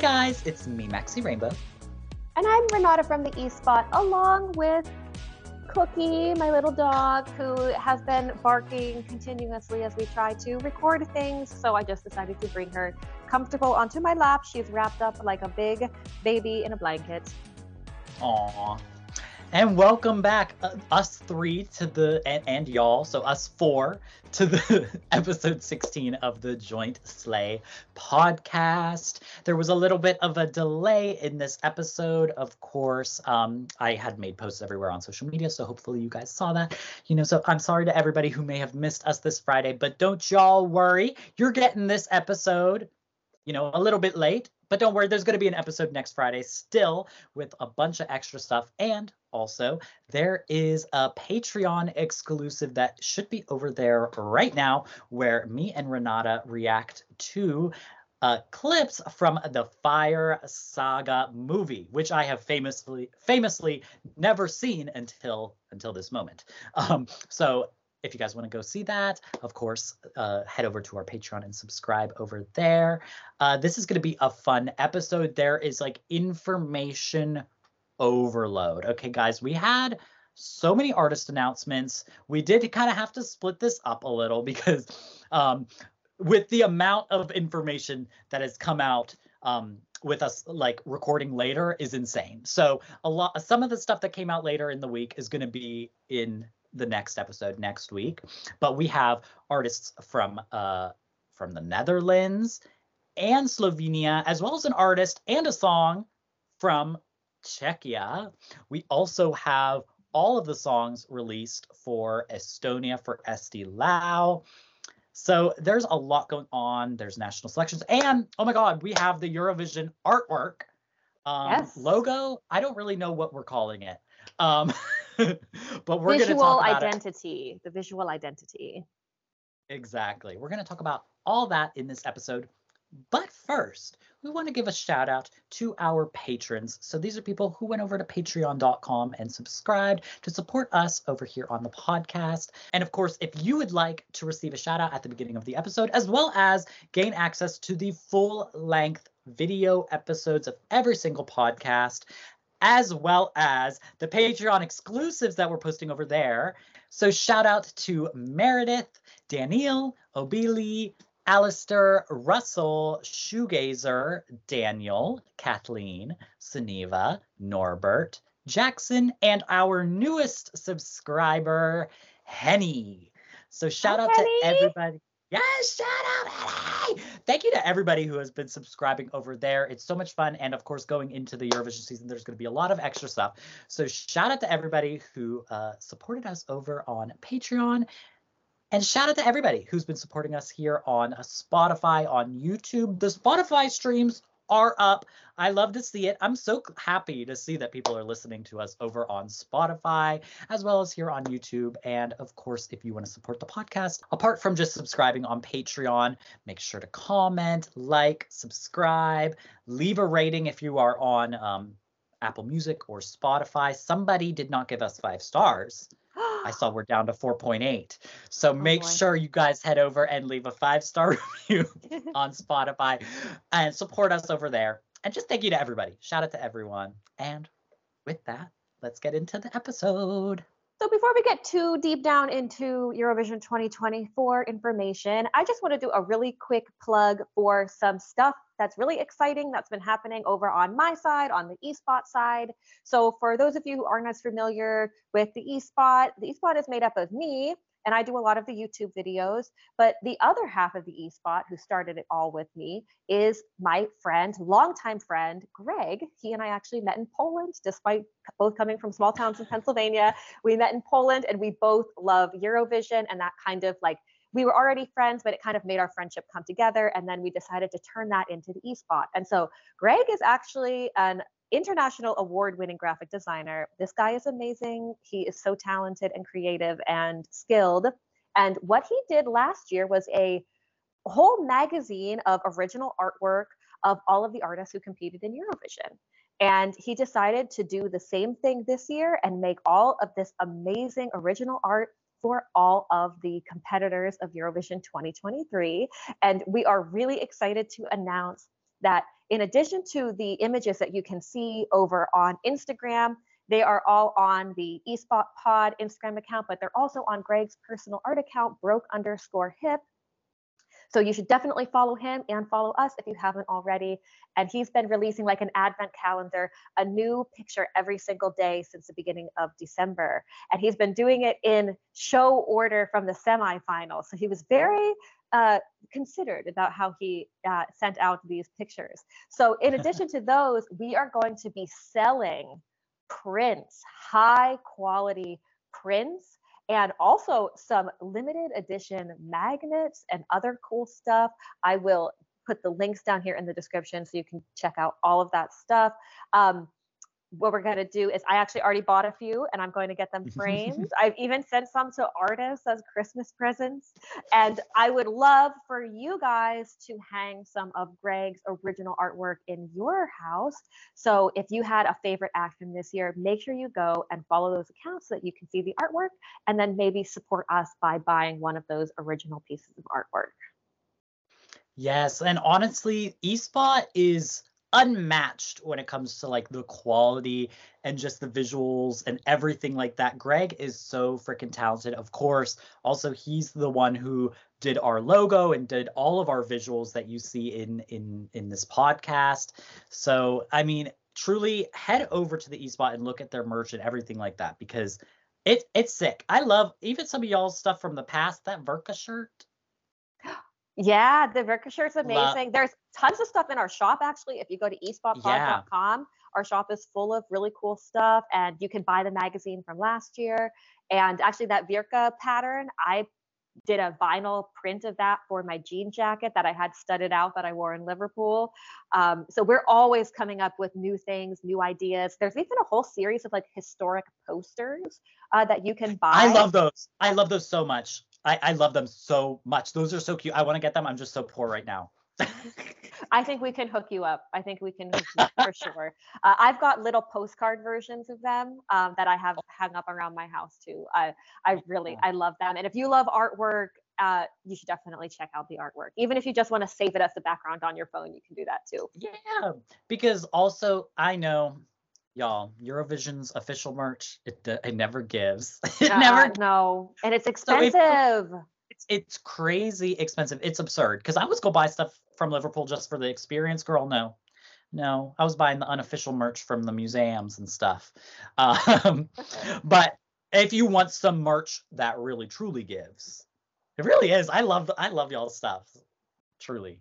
guys, it's me, Maxxy Rainbow. And I'm Renata from the eSpot, along with Cookie, my little dog, who has been barking continuously as we try to record things. So I just decided to bring her comfortable onto my lap. She's wrapped up like a big baby in a blanket. Aww. And welcome back, uh, us three to the and, and y'all, so us four to the episode 16 of the Joint Slay podcast. There was a little bit of a delay in this episode, of course. Um, I had made posts everywhere on social media, so hopefully you guys saw that. You know, so I'm sorry to everybody who may have missed us this Friday, but don't y'all worry. You're getting this episode, you know, a little bit late but don't worry, there's going to be an episode next Friday still with a bunch of extra stuff. And also, there is a Patreon exclusive that should be over there right now where me and Renata react to uh, clips from the Fire Saga movie, which I have famously famously never seen until until this moment. Um, so if you guys want to go see that, of course, uh, head over to our Patreon and subscribe over there. Uh, this is going to be a fun episode. There is like information overload. Okay, guys, we had so many artist announcements. We did kind of have to split this up a little because um, with the amount of information that has come out um, with us like recording later is insane. So a lot some of the stuff that came out later in the week is going to be in the next episode next week. But we have artists from uh from the Netherlands and Slovenia, as well as an artist and a song from Czechia. We also have all of the songs released for Estonia for Eesti Laul. So there's a lot going on. There's national selections. And oh my God, we have the Eurovision artwork um, yes. logo. I don't really know what we're calling it. Um, but we're visual talk about identity, it. the visual identity. Exactly. We're going to talk about all that in this episode. But first, we want to give a shout out to our patrons. So these are people who went over to patreon.com and subscribed to support us over here on the podcast. And of course, if you would like to receive a shout out at the beginning of the episode, as well as gain access to the full length video episodes of every single podcast, as well as the Patreon exclusives that we're posting over there. So shout out to Meredith, Danielle, Obili, Alistair, Russell, Shoegazer, Daniel, Kathleen, Suniva, Norbert, Jackson, and our newest subscriber, Henny. So shout Hi, out Henny. to everybody. Yes, shout out! Thank you to everybody who has been subscribing over there. It's so much fun. And of course, going into the Eurovision season, there's going to be a lot of extra stuff. So shout out to everybody who uh, supported us over on Patreon. And shout out to everybody who's been supporting us here on Spotify, on YouTube. The Spotify streams are up. I love to see it. I'm so happy to see that people are listening to us over on Spotify as well as here on YouTube. And of course, if you want to support the podcast, apart from just subscribing on Patreon, make sure to comment, like, subscribe, leave a rating if you are on um, Apple Music or Spotify. Somebody did not give us five stars. I saw we're down to 4.8. So oh make boy. sure you guys head over and leave a five star review on Spotify and support us over there. And just thank you to everybody. Shout out to everyone. And with that, let's get into the episode. So before we get too deep down into Eurovision 2024 information, I just want to do a really quick plug for some stuff that's really exciting that's been happening over on my side, on the eSpot side. So for those of you who aren't as familiar with the eSpot, the eSpot is made up of me, and I do a lot of the YouTube videos. But the other half of the eSpot, who started it all with me, is my friend, longtime friend, Greg. He and I actually met in Poland, despite both coming from small towns in Pennsylvania. We met in Poland and we both love Eurovision and that kind of like we were already friends, but it kind of made our friendship come together. And then we decided to turn that into the eSpot. And so Greg is actually an international award winning graphic designer. This guy is amazing. He is so talented and creative and skilled. And what he did last year was a whole magazine of original artwork of all of the artists who competed in Eurovision. And he decided to do the same thing this year and make all of this amazing original art for all of the competitors of Eurovision 2023. And we are really excited to announce that in addition to the images that you can see over on Instagram, they are all on the eSpot Pod Instagram account, but they're also on Greg's personal art account, broke underscore hip. So you should definitely follow him and follow us if you haven't already. And he's been releasing like an advent calendar, a new picture every single day since the beginning of December. And he's been doing it in show order from the semifinals. So he was very uh, considered about how he uh, sent out these pictures. So in addition to those, we are going to be selling prints, high quality prints and also some limited edition magnets and other cool stuff. I will put the links down here in the description so you can check out all of that stuff. Um, what we're going to do is I actually already bought a few and I'm going to get them framed. I've even sent some to artists as Christmas presents. And I would love for you guys to hang some of Greg's original artwork in your house. So if you had a favorite action this year, make sure you go and follow those accounts so that you can see the artwork and then maybe support us by buying one of those original pieces of artwork. Yes, and honestly, eSpot is unmatched when it comes to like the quality and just the visuals and everything like that. Greg is so freaking talented. Of course, also he's the one who did our logo and did all of our visuals that you see in in in this podcast. So, I mean, truly head over to the eSpot and look at their merch and everything like that because it it's sick. I love even some of y'all's stuff from the past. That Verka shirt yeah, the Verka shirt's amazing. Love. There's tons of stuff in our shop actually. If you go to espotpod.com, yeah. our shop is full of really cool stuff and you can buy the magazine from last year. And actually that Verka pattern, I did a vinyl print of that for my jean jacket that I had studded out that I wore in Liverpool. Um, so we're always coming up with new things, new ideas. There's even a whole series of like historic posters uh, that you can buy. I love those. I love those so much. I, I love them so much. Those are so cute. I want to get them. I'm just so poor right now. I think we can hook you up. I think we can for sure. Uh, I've got little postcard versions of them um, that I have hung up around my house too. I I really I love them. And if you love artwork, uh, you should definitely check out the artwork. Even if you just want to save it as the background on your phone, you can do that too. Yeah, because also I know y'all Eurovision's official merch it it never gives. it uh, never no, and it's expensive. So it's, it's crazy expensive. It's absurd because I was go buy stuff from Liverpool just for the experience, girl. No, no, I was buying the unofficial merch from the museums and stuff. Um, but if you want some merch that really truly gives, it really is. I love I love y'all stuff. Truly,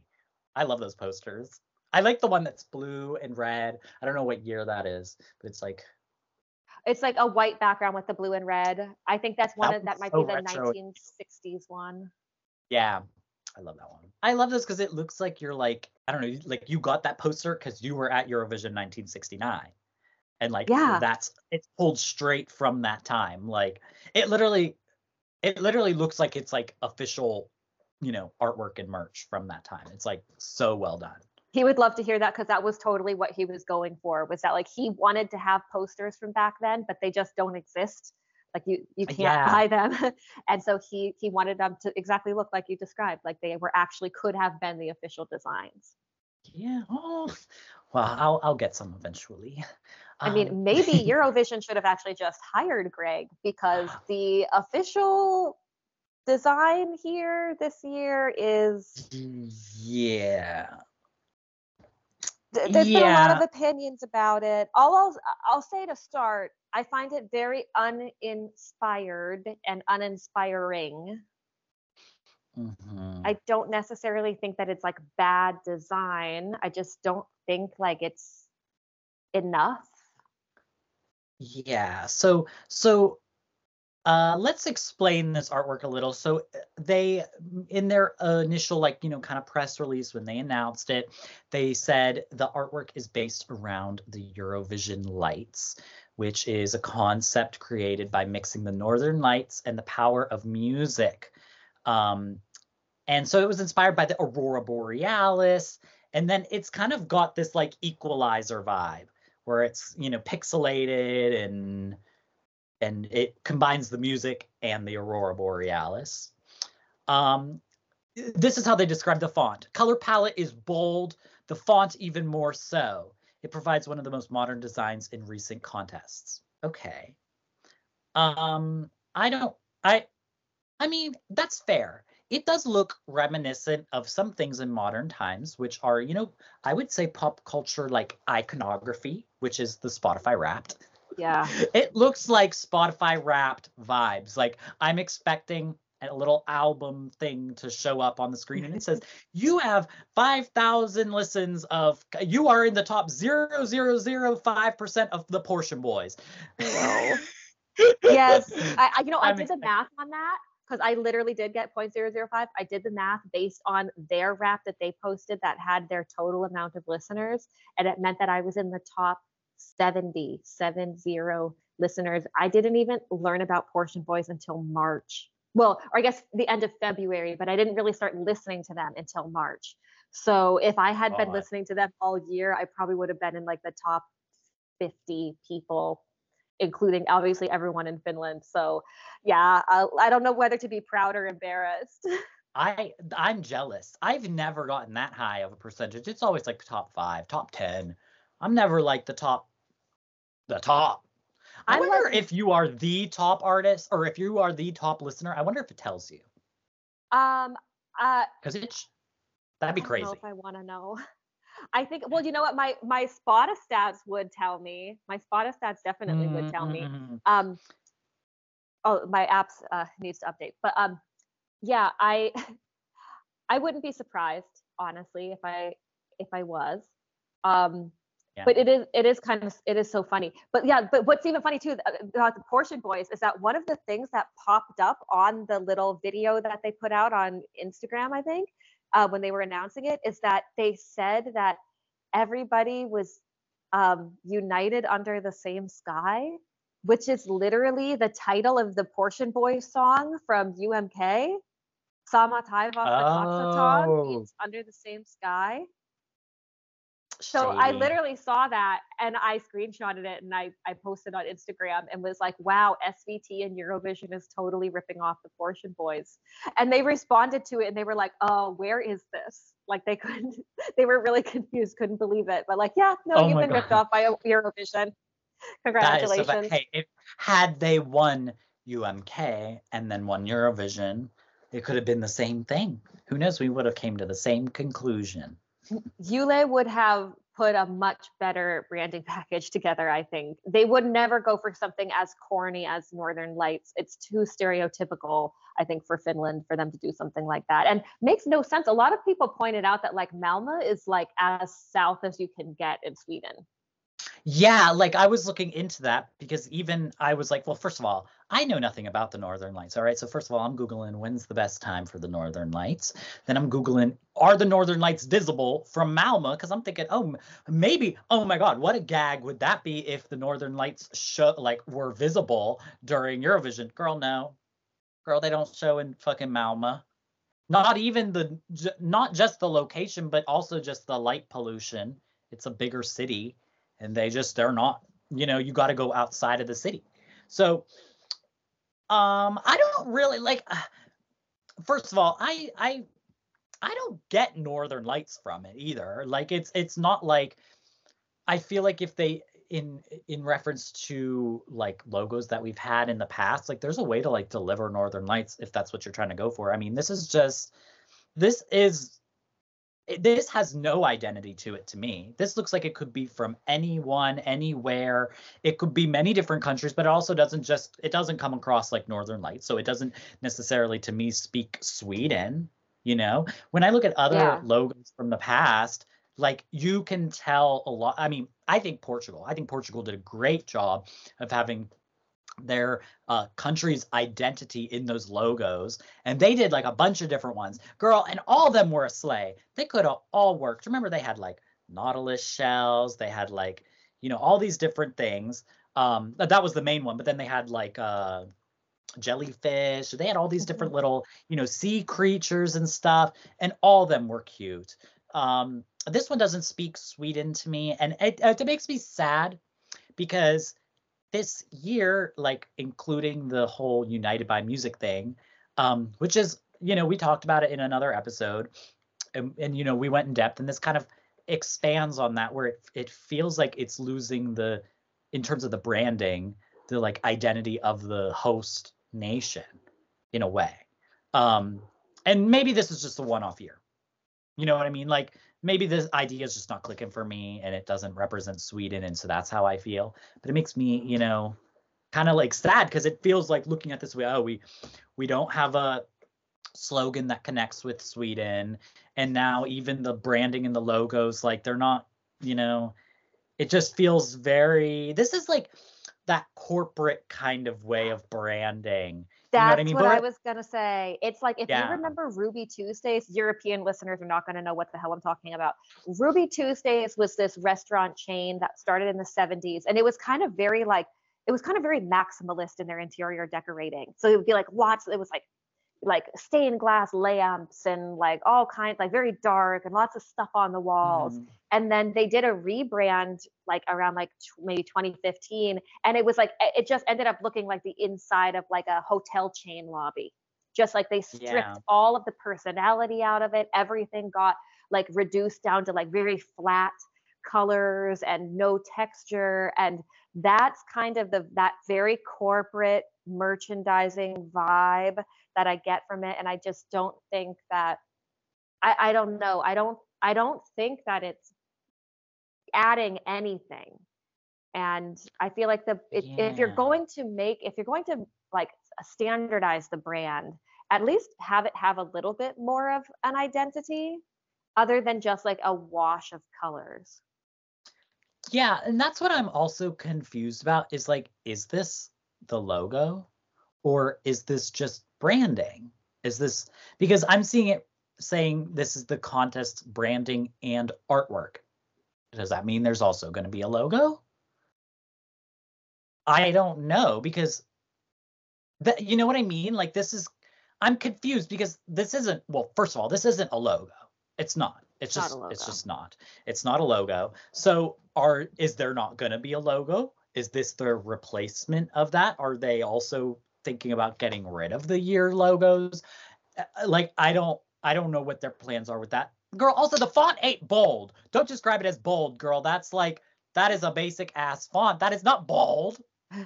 I love those posters. I like the one that's blue and red. I don't know what year that is, but it's like it's like a white background with the blue and red. I think that's one that of that might so be the retro. 1960s one. Yeah. I love that one. I love this because it looks like you're like, I don't know, like you got that poster because you were at Eurovision 1969. And like yeah. that's it's pulled straight from that time. Like it literally it literally looks like it's like official, you know, artwork and merch from that time. It's like so well done he would love to hear that because that was totally what he was going for was that like he wanted to have posters from back then but they just don't exist. Like you you can't yeah. buy them. And so he he wanted them to exactly look like you described like they were actually could have been the official designs. Yeah. Oh well i'll i'll get some eventually. I mean um, maybe eurovision should have actually just hired greg because the official design here this year is yeah there's yeah. been a lot of opinions about it. All I'll, I'll say to start, I find it very uninspired and uninspiring. Mm-hmm. I don't necessarily think that it's like bad design. I just don't think like it's enough. Yeah. So so uh, let's explain this artwork a little. So uh, they, in their initial like you know kind of press release when they announced it, they said the artwork is based around the Eurovision lights, which is a concept created by mixing the Northern Lights and the power of music. Um, and so it was inspired by the Aurora Borealis, and then it's kind of got this like equalizer vibe where it's you know pixelated and and it combines the music and the aurora borealis. Um, this is how they describe the font. Color palette is bold, The font even more so. It provides one of the most modern designs in recent contests. Okay. Um, I don't I I mean, that's fair. It does look reminiscent of some things in modern times, which are, you know, I would say pop culture like iconography, which is the Spotify wrapped. Yeah. It looks like Spotify wrapped vibes. Like I'm expecting a little album thing to show up on the screen and it says you have 5000 listens of you are in the top 0005% of the portion boys yes. I, I you know, I I'm did the math on that because I literally did get 0.005. I did the math based on their rap that they posted that had their total amount of listeners. And it meant that I was in the top 70, 70 listeners. I didn't even learn about Portion Boys until March. Well, or I guess the end of February, but I didn't really start listening to them until March. So if I had oh, been God. listening to them all year, I probably would have been in like the top 50 people including obviously everyone in Finland. So, yeah, I, I don't know whether to be proud or embarrassed. I I'm jealous. I've never gotten that high of a percentage. It's always like top 5, top 10. I'm never like the top the top. I I'm wonder like- if you are the top artist or if you are the top listener. I wonder if it tells you. Um, uh, Cuz it's that'd be I don't crazy. know if I want to know. I think. Well, you know what? My my Spotify stats would tell me. My Spotify stats definitely would tell me. Mm, Um. Oh, my apps uh, needs to update, but um, yeah, I I wouldn't be surprised honestly if I if I was. Um, Yeah. but it is it is kind of it is so funny but yeah but what's even funny too about the portion boys is that one of the things that popped up on the little video that they put out on instagram i think uh, when they were announcing it is that they said that everybody was um, united under the same sky which is literally the title of the portion boys song from umk sama taiva Oh. means under the same sky so I literally saw that and I screenshotted it and I, I posted on Instagram and was like, wow, SVT and Eurovision is totally ripping off the Portion Boys. And they responded to it and they were like, oh, where is this? Like they couldn't, they were really confused, couldn't believe it. But like, yeah, no, Oh you've been ripped off by Eurovision. That is Congratulations. so. Hey, if had they won UMK and then won Eurovision, it could have been the same thing. Who knows? We would have came to the same conclusion. Yle would have put a much better branding package together, I think. They would never go for something as corny as Northern Lights. It's too stereotypical, I think, for Finland for them to do something like that. And makes no sense. A lot of people pointed out that like Malmö is like as south as you can get in Sweden. Yeah, like I was looking into that because even I was like, well, first of all, I know nothing about the Northern Lights. All right. So, first of all, I'm Googling when's the best time for the Northern Lights. Then I'm Googling, are the Northern Lights visible from Malmo? Because I'm thinking, oh, maybe, oh my God, what a gag would that be if the Northern Lights show, like were visible during Eurovision? Girl, no. Girl, they don't show in fucking Malmo. Not even the, not just the location, but also just the light pollution. It's a bigger city and they just they're not you know you got to go outside of the city. So um i don't really like first of all i i i don't get northern lights from it either. Like it's it's not like i feel like if they in in reference to like logos that we've had in the past like there's a way to like deliver northern lights if that's what you're trying to go for. I mean this is just this is this has no identity to it to me. This looks like it could be from anyone, anywhere. It could be many different countries, but it also doesn't just it doesn't come across like Northern Lights. So it doesn't necessarily to me speak Sweden, you know? When I look at other Yeah. logos from the past, like you can tell a lot. I mean, I think Portugal. I think Portugal did a great job of having their uh, country's identity in those logos. And they did like a bunch of different ones. Girl, and all of them were a sleigh. They could have all worked. Remember, they had like Nautilus shells, they had like, you know, all these different things. Um, that was the main one, but then they had like uh jellyfish, they had all these different little, you know, sea creatures and stuff, and all of them were cute. Um, this one doesn't speak Sweden to me, and it, it makes me sad because this year, like including the whole United by Music thing, um, which is, you know, we talked about it in another episode, and, and you know, we went in depth, and this kind of expands on that where it, it feels like it's losing the in terms of the branding the like identity of the host nation in a way. Um and maybe this is just a one-off year you know what i mean? Like maybe this idea is just not clicking for me and it doesn't represent sweden and so that's how i feel. But it makes me you know kind of like sad because it feels like looking at this way oh we we don't have a slogan that connects with sweden. And now even the branding and the logos like they're not you know it just feels very this is like that corporate kind of way of branding That's you know what, I, mean? I, But- was gonna say. It's like if Yeah. you remember Ruby Tuesdays, European listeners are not gonna know what the hell I'm talking about. Ruby Tuesdays was this restaurant chain that started in the 70s, and it was kind of very like it was kind of very maximalist in their interior decorating. So it would be like lots. It was like like stained glass lamps and like all kinds like very dark and lots of stuff on the walls Mhm. and then they did a rebrand like around like tw- maybe 2015 and it was like it it just ended up looking like the inside of like a hotel chain lobby just like they stripped Yeah. all of the personality out of it everything got like reduced down to like very flat colors and no texture and that's kind of the that very corporate merchandising vibe that I get from it and I just don't think that I, I don't know. I don't I don't think that it's adding anything. And I feel like the if, if you're going to make if you're going to like standardize the brand, at least have it have a little bit more of an identity other than just like a wash of colors. Yeah, and that's what I'm also confused about is like, is this the logo or is this just branding? Is this because I'm seeing it saying this is the contest branding and artwork. Does that mean there's also going to be a logo? I don't know because that you know what I mean? Like this is I'm confused because this isn't well, first of all, this isn't a logo. It's not. It's just it's just not. It's not a logo. So are is there not going to be a logo? Is this the replacement of that? Are they also thinking about getting rid of the year logos? Uh, Like I don't I don't know what their plans are with that. Girl, also the font ain't bold. Don't describe it as bold, girl. That's like that is a basic ass font. That is not bold.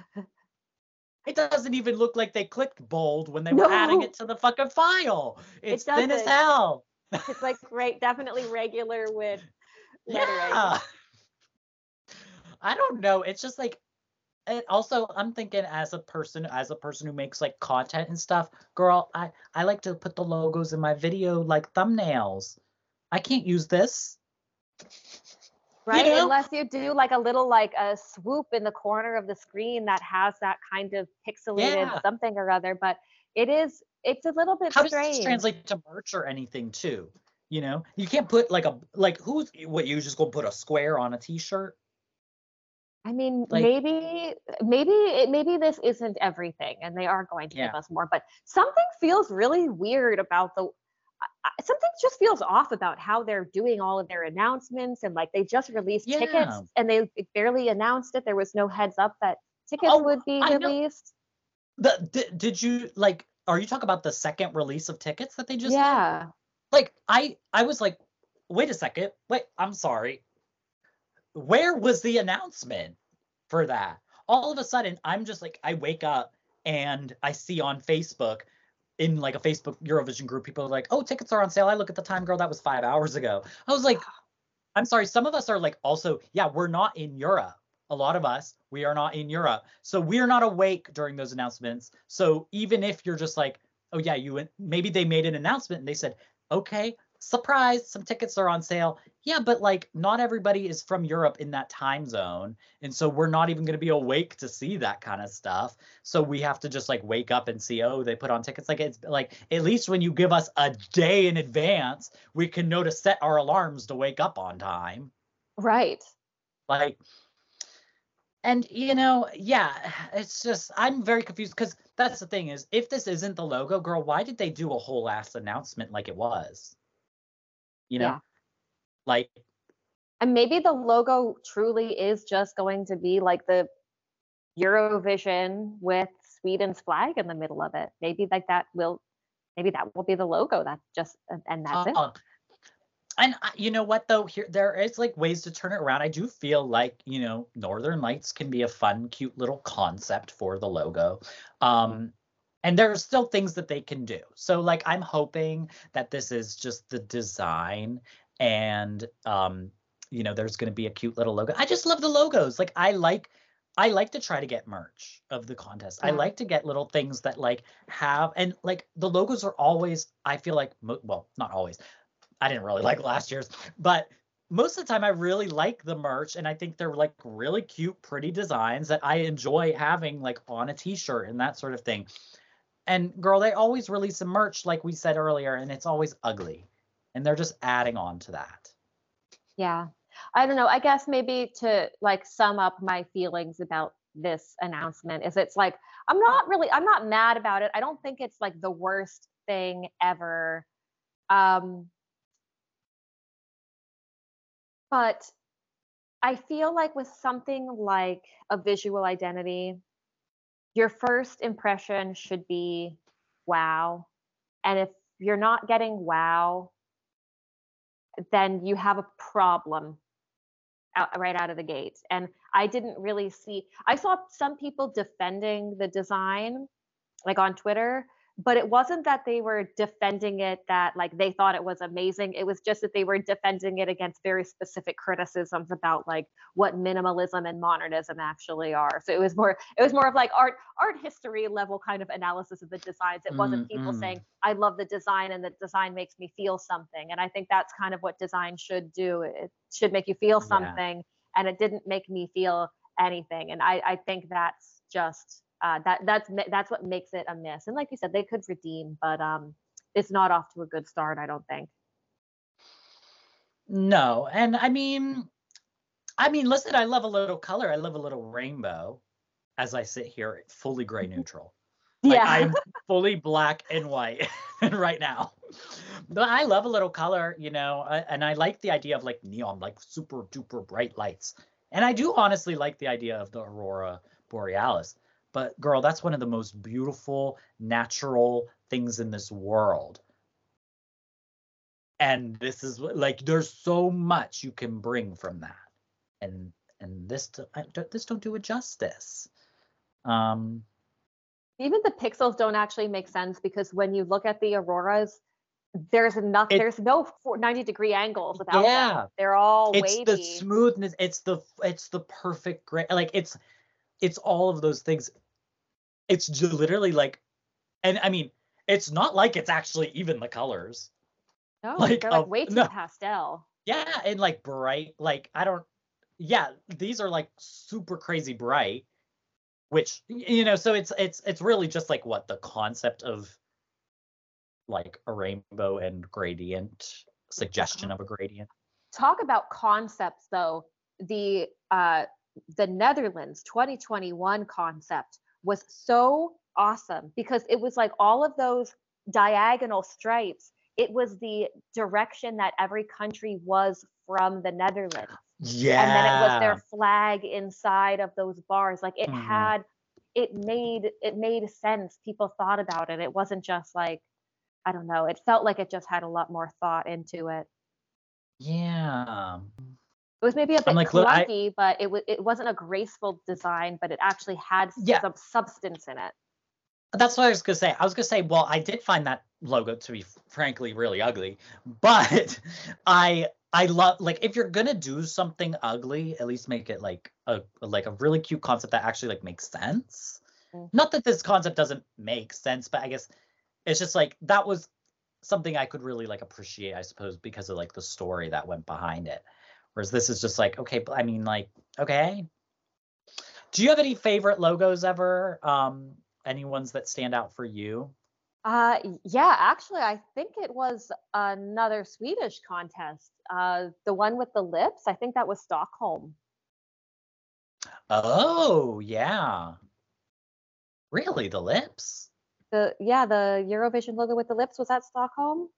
It doesn't even look like they clicked bold when they were adding it to the fucking file. It's thin as hell. It's like right, definitely regular with lettering. Yeah. I don't know. It's just like and also I'm thinking as a person as a person who makes like content and stuff, girl, I I like to put the logos in my video like thumbnails. I can't use this. right know? unless you do like a little like a swoop in the corner of the screen that has that kind of pixelated Yeah. something or other but it is it's a little bit How does strange this translate to merch or anything too? You know, you can't put like a like who's what you just gonna put a square on a t-shirt? I mean like- maybe maybe it, maybe this isn't everything and they are going to give us more but something feels really weird about the something just feels off about how they're doing all of their announcements and like they just released tickets and they barely announced it. There was no heads up that tickets Oh, would be I released. The did, did you like are you talking about the second release of tickets that they just did? yeah. Like I I was like, wait a second, wait, I'm sorry. Where was the announcement for that? All of a sudden, I'm just like, I wake up and I see on Facebook, in like a Facebook Eurovision group, people are like, oh, tickets are on sale. I look at the time, girl, that was five hours ago. I was like, I'm sorry, some of us are like also, yeah, we're not in Europe. A lot of us, we are not in Europe. So we're not awake during those announcements. So even if you're just like, oh yeah, you went, maybe they made an announcement and they said, okay, surprise, some tickets are on sale. Yeah, but like not everybody is from Europe in that time zone. And so we're not even going to be awake to see that kind of stuff. So we have to just like wake up and see, oh, they put on tickets. Like it's like at least when you give us a day in advance, we can know to set our alarms to wake up on time. right Like, and you know, yeah, it's just I'm very confused because that's the thing is if this isn't the logo, girl, why did they do a whole ass announcement like it was? You know, Yeah. Like And maybe the logo truly is just going to be like the Eurovision with Sweden's flag in the middle of it. Maybe like that will, maybe that will be the logo. That's just, and- that's it. uh, and you know what though here there is like ways to turn it around i do feel like you know northern lights can be a fun cute little concept for the logo um and there are still things that they can do so like i'm hoping that this is just the design and um you know there's going to be a cute little logo i just love the logos like i like I like to try to get merch of the contest. Yeah. I like to get little things that like have and like the logos are always I feel like well, not always. I didn't really like last year's, but most of the time I really like the merch and I think they're like really cute, pretty designs that I enjoy having like on a t-shirt and that sort of thing. And girl, they always release some merch like we said earlier and it's always ugly. And they're just adding on to that. Yeah. I don't know. I guess maybe to like sum up my feelings about this announcement is it's like I'm not really I'm not mad about it. I don't think it's like the worst thing ever. Um but I feel like with something like a visual identity, your first impression should be wow. And if you're not getting wow, then you have a problem out, right out of the gate. And I didn't really see, I saw some people defending the design, like on Twitter, but it wasn't that they were defending it that like they thought it was amazing. It was just that they were defending it against very specific criticisms about like what minimalism and modernism actually are. So it was more it was more of like art art history level kind of analysis of the designs. It wasn't mm-hmm. people saying i love the design and the design makes me feel something. And i think that's kind of what design should do. It should make you feel something yeah. and it didn't make me feel anything. And i i think that's just uh, that that's that's what makes it a miss. And like you said, they could redeem, but um, it's not off to a good start. I don't think. No, and I mean, I mean, listen, I love a little color. I love a little rainbow. As I sit here, fully gray neutral. Like, yeah, I'm fully black and white right now. But I love a little color, you know, and I like the idea of like neon, like super duper bright lights. And I do honestly like the idea of the aurora borealis. But girl, that's one of the most beautiful natural things in this world. And this is like there's so much you can bring from that. And and this this don't do it justice. Um even the pixels don't actually make sense because when you look at the auroras, there's enough it, there's no 90 degree angles about yeah them. they're all it's wavy. the smoothness it's the it's the perfect gray like it's it's all of those things it's literally like, and I mean, it's not like it's actually even the colors. No, like, they're like uh, way too no. pastel. Yeah, and like bright. Like I don't. Yeah, these are like super crazy bright, which you know. So it's it's it's really just like what the concept of like a rainbow and gradient suggestion of a gradient. Talk about concepts though. The uh the Netherlands 2021 concept was so awesome because it was like all of those diagonal stripes it was the direction that every country was from the Netherlands. Yeah. And then it was their flag inside of those bars. Like it mm. had it made it made sense. People thought about it. It wasn't just like I don't know. It felt like it just had a lot more thought into it. Yeah. It was maybe a bit like, clunky, I, but it was it wasn't a graceful design, but it actually had yeah. some substance in it. That's what I was gonna say. I was gonna say, well, I did find that logo to be frankly really ugly, but I I love like if you're gonna do something ugly, at least make it like a like a really cute concept that actually like makes sense. Mm-hmm. Not that this concept doesn't make sense, but I guess it's just like that was something I could really like appreciate, I suppose, because of like the story that went behind it. Whereas this is just like, okay, I mean, like, okay. Do you have any favorite logos ever? Um, any ones that stand out for you? Uh, yeah, actually, I think it was another Swedish contest. Uh, the one with the lips, I think that was Stockholm. Oh, yeah. Really, the lips? The yeah, the Eurovision logo with the lips was that Stockholm?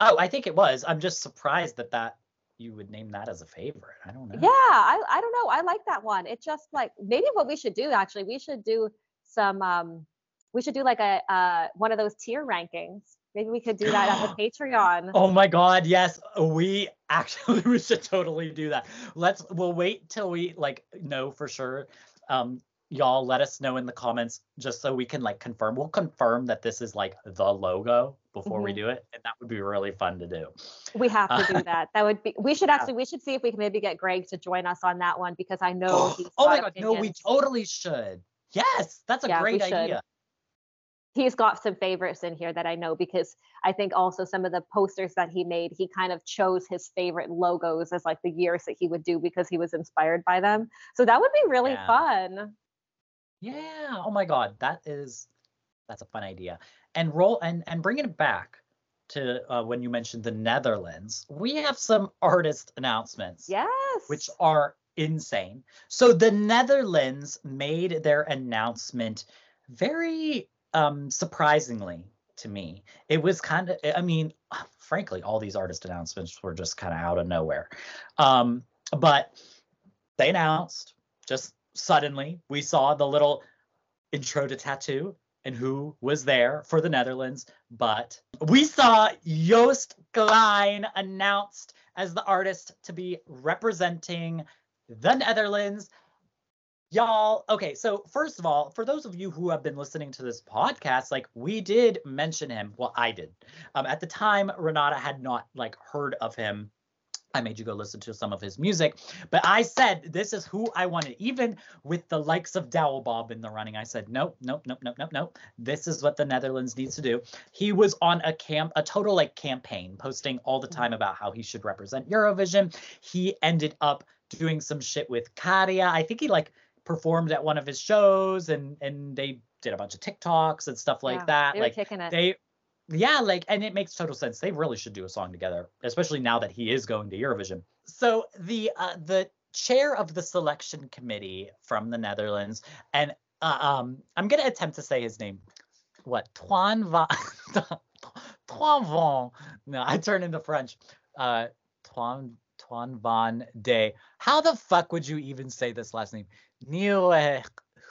Oh, I think it was. I'm just surprised that that you would name that as a favorite. I don't know. Yeah, I, I don't know. I like that one. It just like maybe what we should do actually, we should do some um we should do like a uh one of those tier rankings Maybe we could do that on the Patreon. Oh my god, yes. We actually we should totally do that. Let's we'll wait till we like know for sure. Um y'all let us know in the comments just so we can like confirm. We'll confirm that this is like the logo before we Mhm. do it. And that would be really fun to do. We have to do that. That would be. We should actually. We should see if we can maybe get Greg to join us on that one because I know. he's oh my god, no, we totally should. Yes, that's a Yeah, we great idea. he's got some favorites in here that I know because I think also some of the posters that he made, he kind of chose his favorite logos as like the years that he would do because he was inspired by them. So that would be really Yeah. fun. Yeah. Oh my God, that is that's a fun idea. And roll and and bringing it back to uh, when you mentioned the Netherlands, we have some artist announcements, Yes. which are insane. So the Netherlands made their announcement very um surprisingly to me. It was kind of I mean, frankly, all these artist announcements were just kind of out of nowhere. Um, but they announced just suddenly we saw the little intro to tattoo and who was there for the Netherlands, but we saw Joost Klein announced as the artist to be representing the Netherlands. Y'all, okay, so first of all, for those of you who have been listening to this podcast, like we did mention him. Well, I did. Um, at the time, Renata had not like heard of him. I made you go listen to some of his music, but I said this is who I wanted. Even with the likes of Dowell Bob in the running, I said nope, nope, nope, nope, nope, nope. This is what the Netherlands needs to do. He was on a camp, a total like campaign, posting all the time mm-hmm. about how he should represent Eurovision. He ended up doing some shit with Käärijä. I think he like performed at one of his shows, and and they did a bunch of TikToks and stuff like Yeah, that. They were Like they yeah like and it makes total sense. They really should do a song together especially now that he is going to eurovision. So the uh, the chair of the selection committee from the netherlands and uh, um i'm gonna attempt to say his name. What? Toine van Toine van. No i turned into french. Uh Toine Toine van de how the fuck would you even say this last name? Neil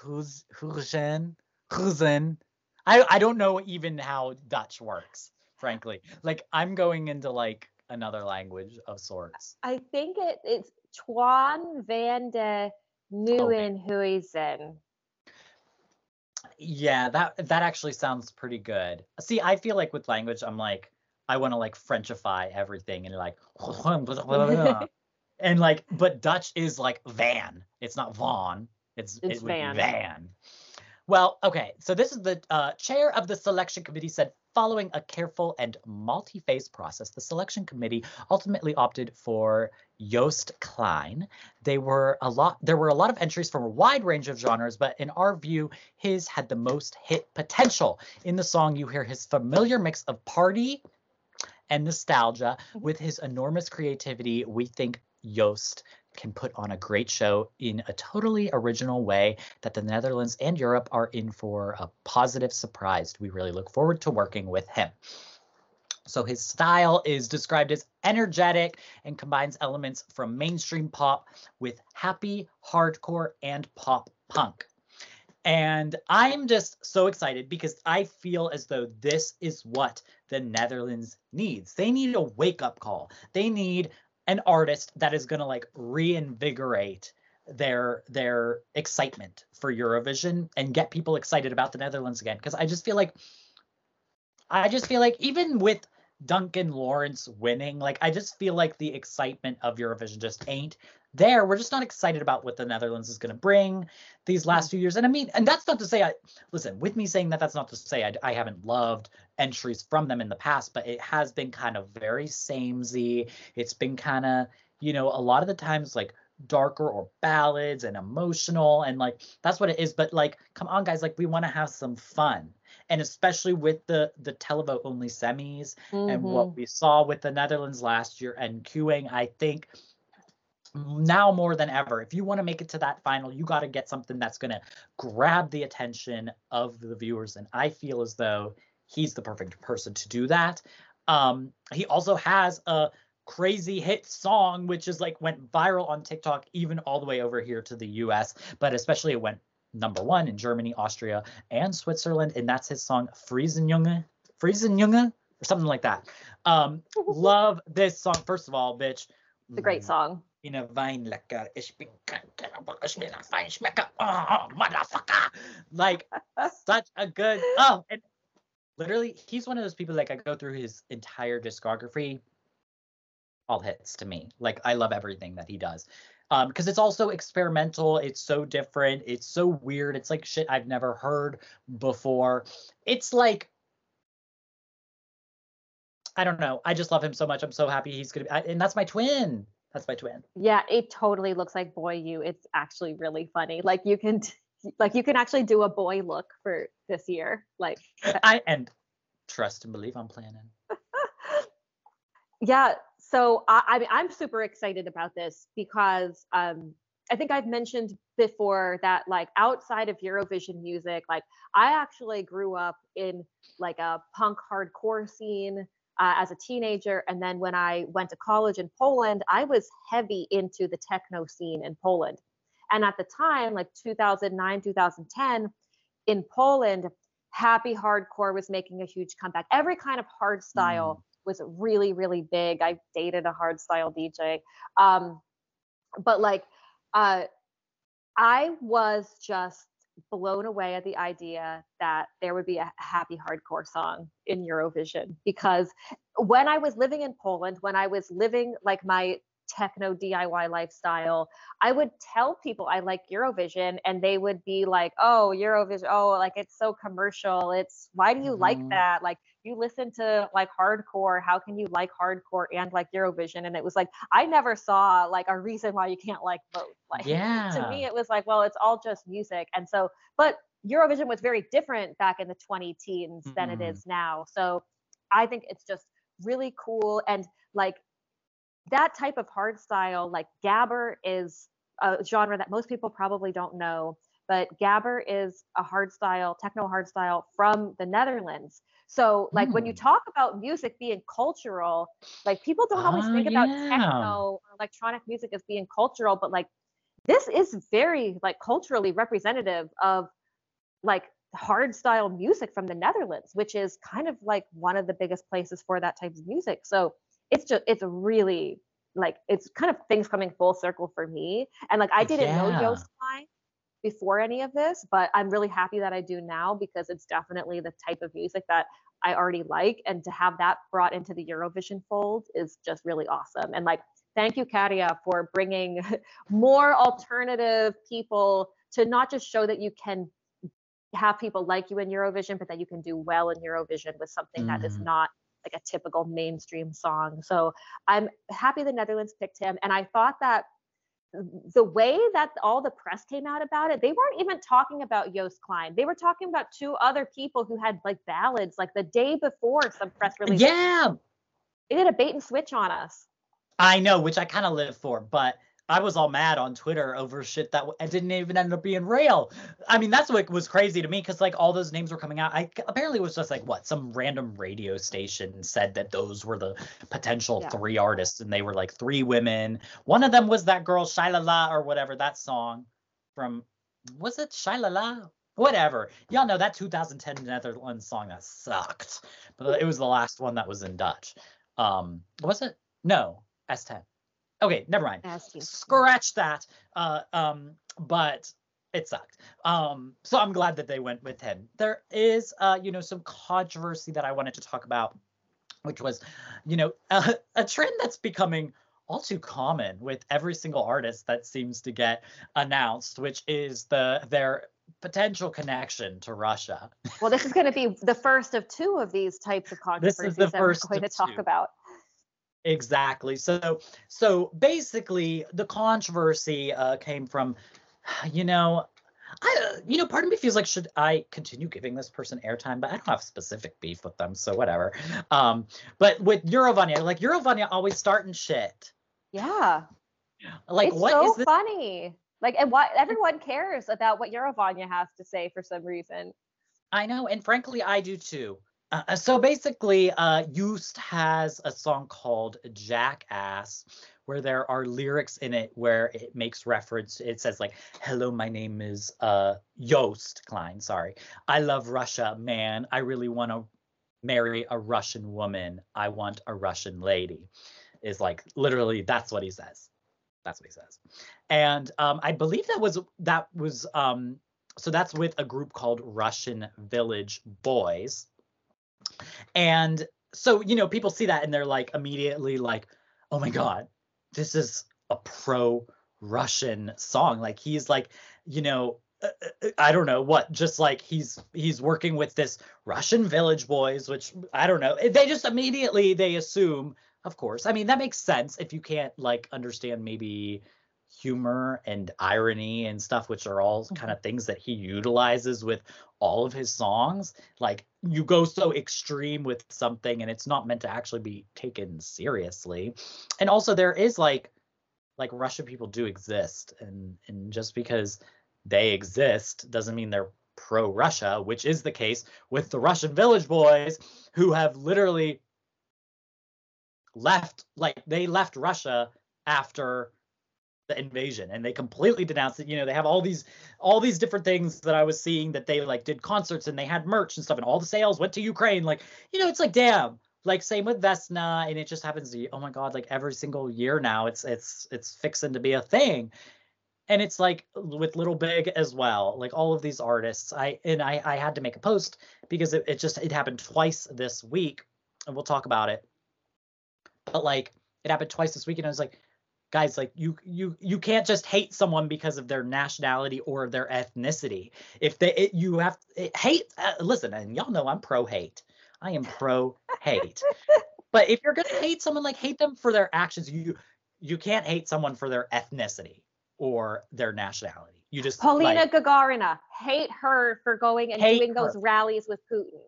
Huzen Huzen I I don't know even how Dutch works, frankly. Like I'm going into like another language of sorts. I think it, it's Twan van de oh, Nieuwenhuizen. Yeah, that that actually sounds pretty good. See, I feel like with language, I'm like I want to like Frenchify everything and like and like, but Dutch is like van. It's not Vaughn. It's It's it van. van. Well, okay. So this is the uh, chair of the selection committee said, following a careful and multi-phase process, the selection committee ultimately opted for Joost Klein. They were a lot. There were a lot of entries from a wide range of genres, but in our view, his had the most hit potential. In the song, you hear his familiar mix of party and nostalgia. Mhm. With his enormous creativity, we think Joost can put on a great show in a totally original way that the Netherlands and Europe are in for a positive surprise. We really look forward to working with him. So his style is described as energetic and combines elements from mainstream pop with happy, hardcore, and pop punk. And I'm just so excited because I feel as though this is what the Netherlands needs. They need a wake up call. They need an artist that is going to like reinvigorate their their excitement for Eurovision and get people excited about the Netherlands again because I just feel like I just feel like even with Duncan Lawrence winning, like I just feel like the excitement of Eurovision just ain't there. We're just not excited about what the Netherlands is going to bring these last mm. few years. And I mean, and that's not to say I listen, with me saying that that's not to say I, I haven't loved entries from them in the past, but it has been kind of very samey. It's been kind of, you know, a lot of the times like darker or ballads and emotional and like that's what it is but like come on guys like we want to have some fun and especially with the the televote only semis and Mhm. what we saw with the Netherlands last year and queuing, I think now more than ever, if you want to make it to that final, you got to get something that's going to grab the attention of the viewers. And I feel as though he's the perfect person to do that. Um, he also has a crazy hit song, which is like went viral on TikTok, even all the way over here to the US, but especially it went number one in Germany, Austria, and Switzerland. And that's his song Friesenjunge. Friesenjunge? or something like that. Um, love this song. First of all, bitch. It's a great song. In a vine lekker. Ich bin kein ich bin ein Feinschmecker. Oh, motherfucker. Like, such a good. Oh, and literally, he's one of those people, like, I go through his entire discography. All hits to me. Like, I love everything that he does. Um, because it's also experimental. It's so different. It's so weird. It's like shit I've never heard before. It's like I don't know. I just love him so much. I'm so happy he's gonna be, and that's my twin. That's my twin. Yeah, it totally looks like boy you. It's actually really funny. Like you can, like you can actually do a boy look for this year. Like I and trust and believe I'm planning. yeah. So I, I mean, I'm super excited about this because um, I think I've mentioned before that like outside of Eurovision music, like I actually grew up in like a punk hardcore scene uh, as a teenager. And then when I went to college in Poland, I was heavy into the techno scene in Poland. And at the time, like 2009, 2010, in Poland, happy hardcore was making a huge comeback. Every kind of hard style mm. was really, really big. I dated a hard style DJ. Um, but like, uh, I was just blown away at the idea that there would be a happy hardcore song in Eurovision because when I was living in Poland, when I was living like my techno DIY lifestyle, I would tell people I like Eurovision and they would be like, "Oh, Eurovision, oh, like it's so commercial. It's why do you mm-hmm. like that? Like you listen to like hardcore, how can you like hardcore and like Eurovision?" And it was like I never saw like a reason why you can't like both. Like yeah. to me it was like, well, it's all just music. And so but Eurovision was very different back in the 20 teens mm-hmm. than it mm-hmm. now. So I think it's just really cool and like that type of hard style, like gabber, is a genre that most people probably don't know. But gabber is a hard style, techno hard style from the Netherlands. So, like mm. when you hmm. talk about music being cultural, like people don't always oh, think yeah. about techno or electronic music as being cultural, but like this is very like culturally representative of like hard style music from the Netherlands, which is kind of like one of the biggest places for that type of music. So it's just it's really like it's kind of things coming full circle for me. And like I didn't yeah. know Klein before any of this, but I'm really happy that I do now because it's definitely the type of music that I already like. And to have that brought into the Eurovision fold is just really awesome. And like, thank you, Käärijä, for bringing more alternative people to not just show that you can have people like you in Eurovision, but that you can do well in Eurovision with something mm. that is mm-hmm. not like a typical mainstream song. So I'm happy the Netherlands picked him. And I thought that the way that all the press came out about it, they weren't even talking about Joost Klein. They were talking about two other people who had like ballads like the day before some press release. Yeah. They did a bait and switch on us. I know, which I kind of live for, but I was all mad on Twitter over shit that didn't even end up being real. I mean, that's what was crazy to me because like all those names were coming out. I apparently it was just like what some random radio station said that those were the potential yeah. three artists, and they were like three women. One of them was that girl Shailala or whatever that song from. Was it Shailala? Whatever. Y'all know that 2010 Netherlands song that sucked, but it was the last one that was in Dutch. Um, was it? No, S10. Okay, never mind. Scratch that. Uh, um, but it sucked. Um, so I'm glad that they went with him. There is, uh, you know, some controversy that I wanted to talk about, which was, you know, a, a trend that's becoming all too common with every single artist that seems to get announced, which is the their potential connection to Russia. Well, this is going to be the first of two of these types of controversies this is the first that we're going to talk two. about. Exactly. So so basically the controversy uh, came from you know I, uh, you know, part of me feels like should I continue giving this person airtime, but I don't have specific beef with them, so whatever. Um, but with Eurovania, like Eurovania always starting shit. Yeah. Like it's what so is this? funny. Like and what everyone cares about what Eurovania has to say for some reason. I know, and frankly, I do too. Uh, uh, so basically, uh, has a song called Jackass, where there are lyrics in it where it makes reference. It says like, "Hello, my name is uh, Joost Klein. Sorry, I love Russia, man. I really want to marry a Russian woman. I want a Russian lady. Is like literally that's what he says. That's what he says. And um, I believe that was that was um, so that's with a group called Russian Village Boys. And so you know people see that and they're like immediately like, oh my god, this is a pro Russian song. Like he's like, you know, uh, uh, I don't know what, just like he's he's working with this Russian village boys, which I don't know. They just immediately they assume, of course. I mean, that makes sense if you can't like understand maybe humor and irony and stuff, which are all kind of things that he utilizes with all of his songs. Like you go so extreme with something and it's not meant to actually be taken seriously. And also there is like like Russian people do exist and and just because they exist doesn't mean they're pro Russia, which is the case with the Russian village boys who have literally left like they left Russia after the invasion and they completely denounced it. You know they have all these all these different things that i was seeing that they like did concerts and they had merch and stuff and all the sales went to ukraine. Like you know it's like damn. Like same with vesna and it just happens to oh my god like every single year now it's it's it's fixing to be a thing. And it's like with little big as well like all of these artists i and i i had to make a post because it, it just it happened twice this week and we'll talk about it. But like it happened twice this week and i was like guys like you you you can't just hate someone because of their nationality or their ethnicity. If they it, you have it, hate uh, listen and y'all know i'm pro hate i am pro hate but if you're gonna hate someone like hate them for their actions. You you can't hate someone for their ethnicity or their nationality. You just Polina like, Gagarina, hate her for going and doing her. those rallies with Putin.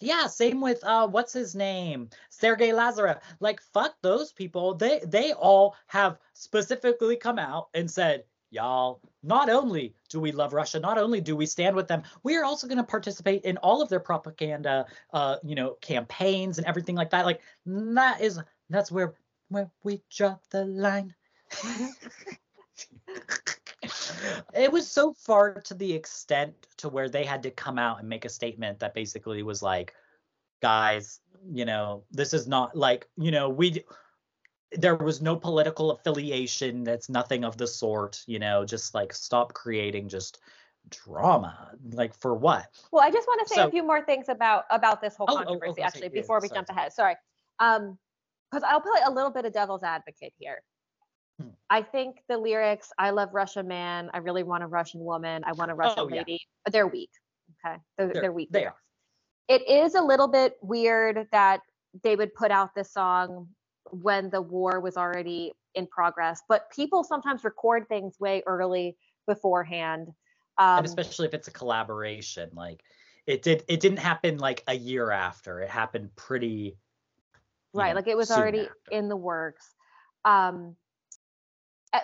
Yeah, same with uh what's his name? Sergey Lazarev. Like fuck those people. They they all have specifically come out and said, "Y'all, not only do we love Russia, not only do we stand with them, we are also going to participate in all of their propaganda uh, you know, campaigns and everything like that." Like that is that's where where we draw the line. it was so far to the extent to where they had to come out and make a statement that basically was like guys you know this is not like you know we there was no political affiliation that's nothing of the sort you know just like stop creating just drama. Like for what? Well i just want to say so, a few more things about about this whole oh, oh, controversy oh, actually yeah, before we sorry. jump ahead sorry. Um because i'll play a little bit of devil's advocate here Hmm. I think the lyrics, I love Russian man, I really want a Russian woman, I want a Russian Oh, yeah. lady, they're weak. Okay. They're, They're- they're, weak. they lyrics. It is a little bit weird that they would put out this song when the war was already in progress, but people sometimes record things way early beforehand. Um, and especially if it's a collaboration like it did it didn't happen like a year after it happened pretty right know, like it was already after. in the works um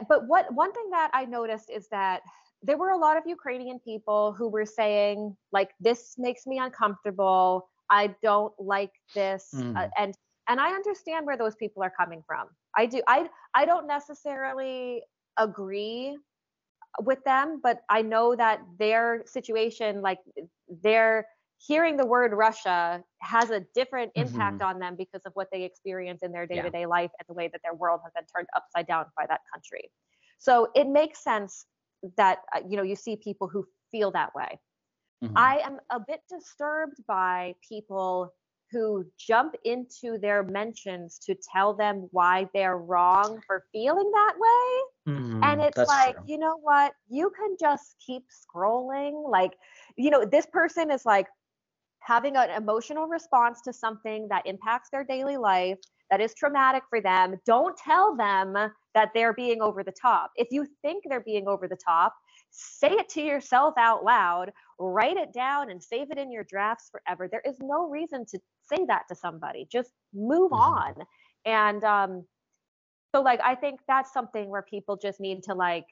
but what one thing that i noticed is that there were a lot of ukrainian people who were saying like this makes me uncomfortable i don't like this uh, Mhm. and and i understand where those people are coming from i do i i don't necessarily agree with them but i know that their situation like they're hearing the word russia has a different impact on them because of what they experience in their day-to-day life and the way that their world has been turned upside down by that country so it makes sense that uh, you know you see people who feel that way Mhm. I am a bit disturbed by people who jump into their mentions to tell them why they're wrong for feeling that way. Mhm, And it's like, true. you know what? You can just keep scrolling. Like, you know, this person is like having an emotional response to something that impacts their daily life, that is traumatic for them. Don't tell them that they're being over the top. If you think they're being over the top, say it to yourself out loud, write it down, and save it in your drafts forever. There is no reason to say that to somebody. Just move Mhm. on. And um, so, like, I think that's something where people just need to like,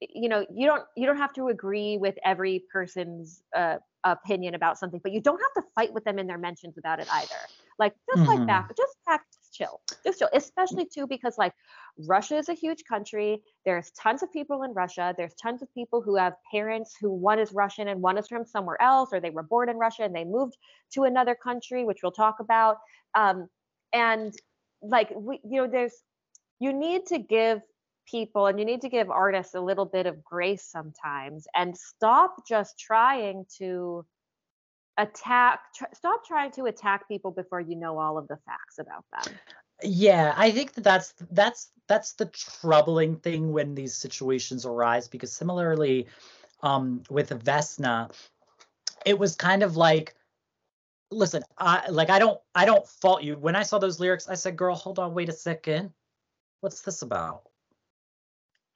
you know, you don't you don't have to agree with every person's uh, opinion about something, but you don't have to fight with them in their mentions about it either. Like, just like Mhm. back, just practice chill. Just chill. Especially too because like Russia is a huge country. There's tons of people in Russia. There's tons of people who have parents who one is Russian and one is from somewhere else, or they were born in Russia and they moved to another country, which we'll talk about. Um, and like we, you know, there's you need to give people and you need to give artists a little bit of grace sometimes and stop just trying to attack tr- stop trying to attack people before you know all of the facts about them. Yeah i think that that's that's that's the troubling thing when these situations arise because similarly um with vesna it was kind of like listen i like i don't i don't fault you. When i saw those lyrics i said girl hold on wait a second. What's this about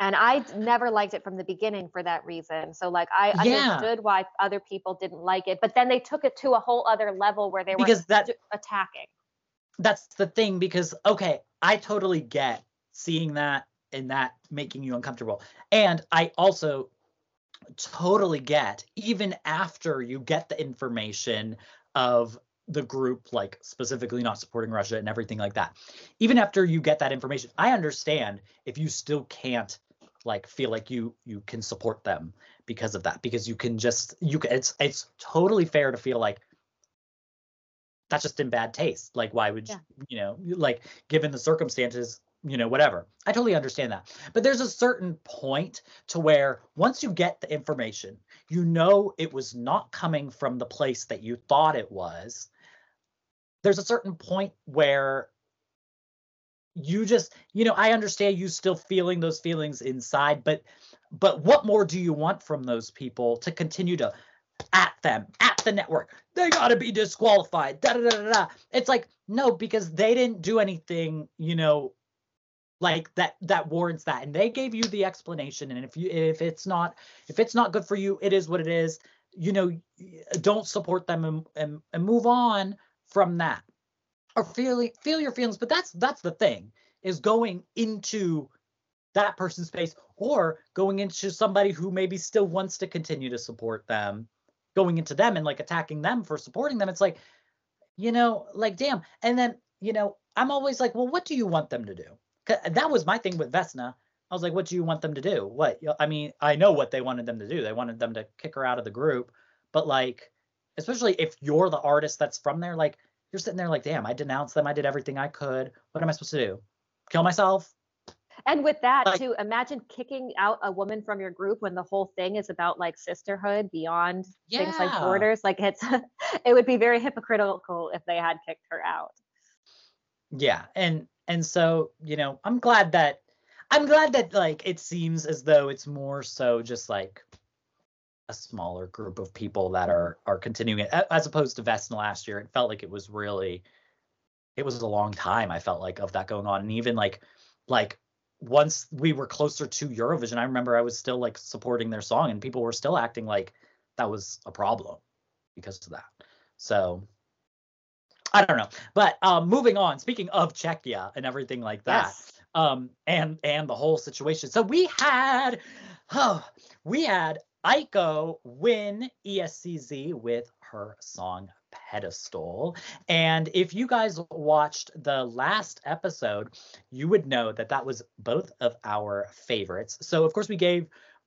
and I never liked it from the beginning for that reason. So like I Yeah. understood why other people didn't like it, but then they took it to a whole other level where they were Because that- attacking. that's the thing because okay i totally get seeing that and that making you uncomfortable and i also totally get even after you get the information of the group like specifically not supporting russia and everything like that even after you get that information i understand if you still can't like feel like you you can support them because of that because you can just you can it's it's totally fair to feel like that's just in bad taste. Like why would Yeah. you, you know like given the circumstances you know whatever. I totally understand that. But there's a certain point to where once you get the information you know it was not coming from the place that you thought it was there's a certain point where you just you know i understand you still feeling those feelings inside but but what more do you want from those people to continue to at them at the network? They got to be disqualified da, da, da, da, da. it's like no because they didn't do anything you know like that that warrants that and they gave you the explanation and if you if it's not if it's not good for you it is what it is. You know don't support them and, and, and move on from that or feel feel your feelings but that's that's the thing is going into that person's space or going into somebody who maybe still wants to continue to support them going into them and like attacking them for supporting them. It's like you know like damn. And then you know i'm always like well what do you want them to do? That was my thing with vesna. I was like what do you want them to do? What i mean i know what they wanted them to do. They wanted them to kick her out of the group. But like especially if you're the artist that's from there like you're sitting there like damn i denounced them i did everything i could what am i supposed to do kill myself And with that Like- too, imagine kicking out a woman from your group when the whole thing is about like sisterhood beyond things like borders. Like it's it would be very hypocritical if they had kicked her out. yeah and and so you know i'm glad that i'm glad that like it seems as though it's more so just like a smaller group of people that are are continuing it as opposed to Vesna last year it felt like it was really it was a long time i felt like of that going on. And even like like once we were closer to eurovision i remember i was still like supporting their song and people were still acting like that was a problem because of that. So i don't know. But um moving on speaking of czechia and everything like that Yes. um and and the whole situation. So we had oh we had Aiko win ESCZ with her song pedestal and if you guys watched the last episode you would know that that was both of our favorites so of course we gave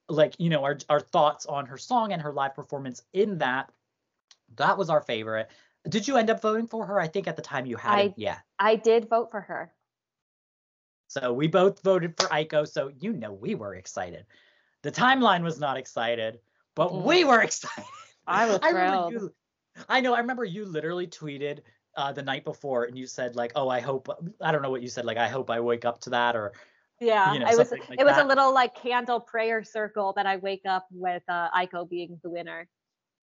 like you know our, our thoughts on her song and her live performance in that that was our favorite did you end up voting for her i think at the time you hadn't I- yet I did vote for her. so we both voted for Aiko. So you know we were excited. The timeline was not excited, but Mm-mm. we were excited. I was remember thrilled. you. I know. I remember you literally tweeted uh, the night before, and you said like, "Oh, I hope." I don't know what you said. Like, "I hope I wake up to that," or Yeah, you know, it was like it was that. a little like candle prayer circle that I wake up with uh, Aiko being the winner.